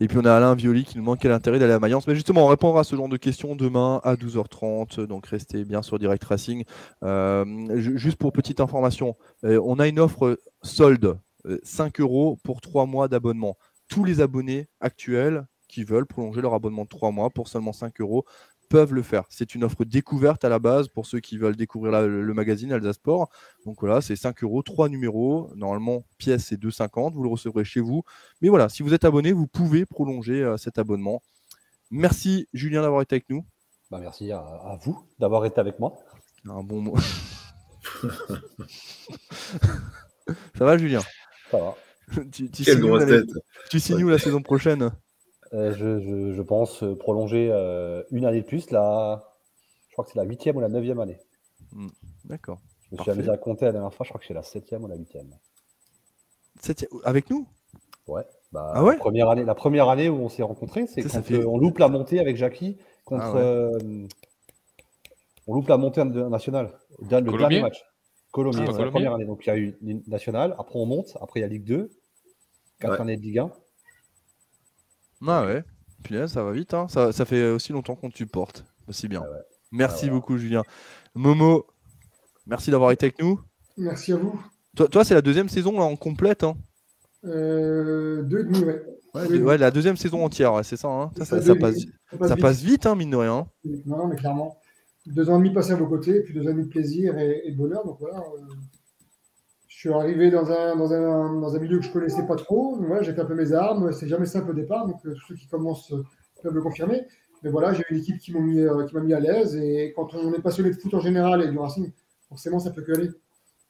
Et puis on a Alain Violi qui nous manque quel intérêt d'aller à Mayence. Mais justement, on répondra à ce genre de questions demain à 12h30. Donc restez bien sur Direct Racing. Euh, ju- juste pour petite information, euh, on a une offre solde, euh, 5 euros pour 3 mois d'abonnement. Tous les abonnés actuels qui veulent prolonger leur abonnement de 3 mois pour seulement 5 euros peuvent le faire. C'est une offre découverte à la base pour ceux qui veulent découvrir la- le magazine Alsace Sport. Donc voilà, c'est 5 euros, 3 numéros. Normalement, pièce c'est 2,50. Vous le recevrez chez vous. Mais voilà, si vous êtes abonné, vous pouvez prolonger euh, cet abonnement. Merci Julien d'avoir été avec nous. Bah, merci à, à vous d'avoir été avec moi. Un bon mot. Ça va Julien? Ça va. tu, tu Quelle grosse tête tu signes où la saison prochaine? Je, je- je pense euh, prolonger euh, une année de plus. La, je crois que c'est la huitième ou la neuvième année. D'accord. Je me Parfait. suis amusé à compter la dernière fois. Je crois que c'est la septième ou la huitième. Septième- Avec nous? Ouais. Bah, Ah ouais? la, première année, la première année où on s'est rencontrés, c'est quand fait- euh, on loupe la montée avec Jackie contre. Ah ouais. euh, on loupe la montée nationale. Le dernier match. Colomiers, Ah, c'est la première année. Donc il y a eu une nationale. Après on monte. Après il y a Ligue 2. Quatre Ouais. années de Ligue 1. Ah ouais. Punaise, ça va vite. hein. Ça, ça fait aussi longtemps qu'on te supporte. C'est bien. Ah ouais. Merci Ah, beaucoup Julien. Momo, merci d'avoir été avec nous. Merci à vous. Toi, toi c'est la deuxième saison là, en complète. hein. Euh, deux et demi, ouais. Ouais, Oui, la deuxième saison entière, ouais, c'est ça. hein. Ça, ça- passe. Ça passe ça vite. passe vite, hein, mine de rien. Non, non, mais clairement. Deux ans et demi passés à vos côtés, puis deux ans et demi de plaisir et, et de bonheur. Donc voilà. euh, suis arrivé dans un, dans, un, dans un milieu que je connaissais pas trop. Voilà, j'ai fait un peu mes armes. C'est jamais simple au départ. Donc euh, tous ceux qui commencent euh, peuvent le confirmer. Mais voilà, j'ai une équipe qui m'a mis, euh, m'a mis à l'aise. Et quand on est passionné de foot en général et du Racing, forcément, ça peut que aller.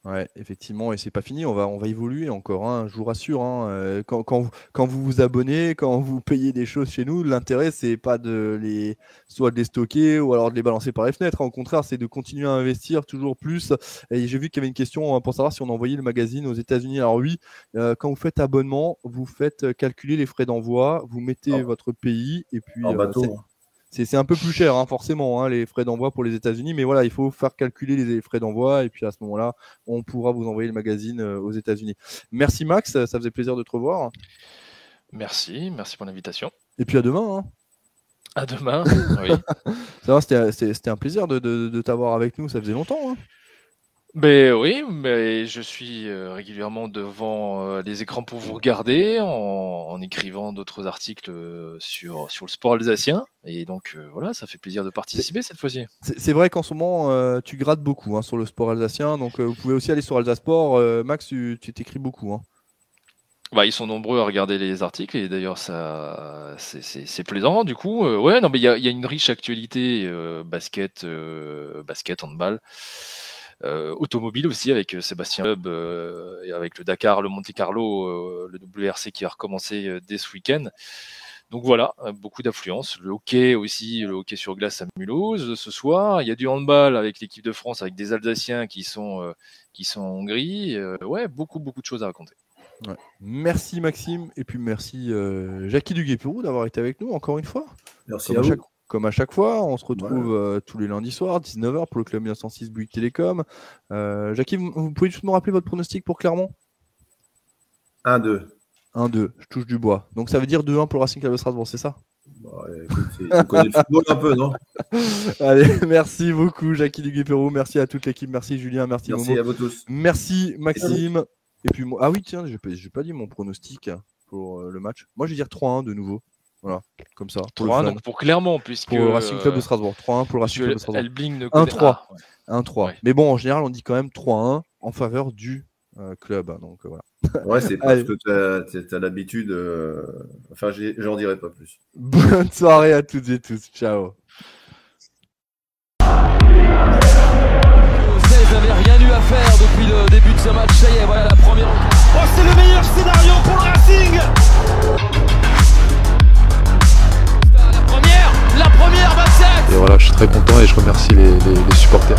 Ouais, effectivement, et c'est pas fini, on va, on va évoluer encore, hein, je vous rassure. hein, euh, quand, quand, vous, quand vous vous abonnez, quand vous payez des choses chez nous, l'intérêt, c'est pas de les, soit de les stocker ou alors de les balancer par les fenêtres. hein, Au contraire, c'est de continuer à investir toujours plus. Et j'ai vu qu'il y avait une question pour savoir si on envoyait le magazine aux États-Unis. Alors oui, euh, quand vous faites abonnement, vous faites calculer les frais d'envoi, vous mettez En- votre pays et puis En euh, bateau. C'est un peu plus cher, hein, forcément, hein, les frais d'envoi pour les États-Unis. Mais voilà, il faut faire calculer les frais d'envoi. Et puis à ce moment-là, on pourra vous envoyer le magazine euh, aux États-Unis. Merci Max, ça faisait plaisir de te revoir. Merci, merci pour l'invitation. Et puis à demain. hein. À demain. oui. C'était un plaisir de, de- de t'avoir avec nous. Ça faisait longtemps. Hein. Ben oui, mais je suis euh, régulièrement devant euh, les écrans pour vous regarder, en, en écrivant d'autres articles euh, sur, sur le sport alsacien. Et donc euh, voilà, ça fait plaisir de participer cette fois-ci. C'est vrai qu'en ce moment, euh, tu grattes beaucoup hein, sur le sport alsacien. Donc euh, vous pouvez aussi aller sur Alsace Sport. Euh, Max, tu tu t'écris beaucoup. hein. Bah, ils sont nombreux à regarder les articles et d'ailleurs ça c'est plaisant du coup. Euh, ouais non mais il y a, y a, une riche actualité euh, basket, euh, basket, handball, automobile aussi avec Sébastien Loeb et avec le Dakar, le Monte Carlo, le WRC qui va recommencer dès ce week-end. Donc voilà, beaucoup d'affluence. Le hockey aussi, le hockey sur glace à Mulhouse ce soir. Il y a du handball avec l'équipe de France, avec des Alsaciens qui sont, qui sont en Hongrie. ouais, beaucoup, beaucoup de choses à raconter. Merci Maxime et puis merci euh, Jackie Duguay-Pérou d'avoir été avec nous encore une fois. Merci comme à, chaque, comme à chaque fois, on se retrouve euh, tous les lundis soirs, 19h pour le club 1906 Bouygues Télécom. Euh, Jackie, vous, pouvez juste me rappeler votre pronostic pour Clermont? 1-2. 1-2, je touche du bois. Donc ça veut dire 2-1 pour le Racing Club de Strasbourg, c'est ça? Bah, connais le football un peu, non? Allez, merci beaucoup Jackie Duguay-Pérou, merci à toute l'équipe, merci Julien, merci Merci à vous tous. Merci Maxime. Et puis, ah oui, tiens, j'ai pas, pas dit mon pronostic pour euh, le match. Moi, je vais dire 3-1 de nouveau. Voilà, comme ça. 3-1 donc pour Clermont, puisque. Pour le Racing Club de Strasbourg. 3-1 pour le Racing Club de Strasbourg. 1-3. 1-3. Mais bon, en général, on dit quand même 3-1 en faveur du euh, club. Donc euh, voilà. Ouais, c'est parce que tu as, l'habitude. Enfin, j'en dirai pas plus. Bonne soirée à toutes et tous. Ciao. Vous n'avez rien eu à faire depuis le début de ce match. Ça y est, voilà la première. Oh, c'est le meilleur scénario pour le Racing Et voilà, je suis très content et je remercie les, les supporters.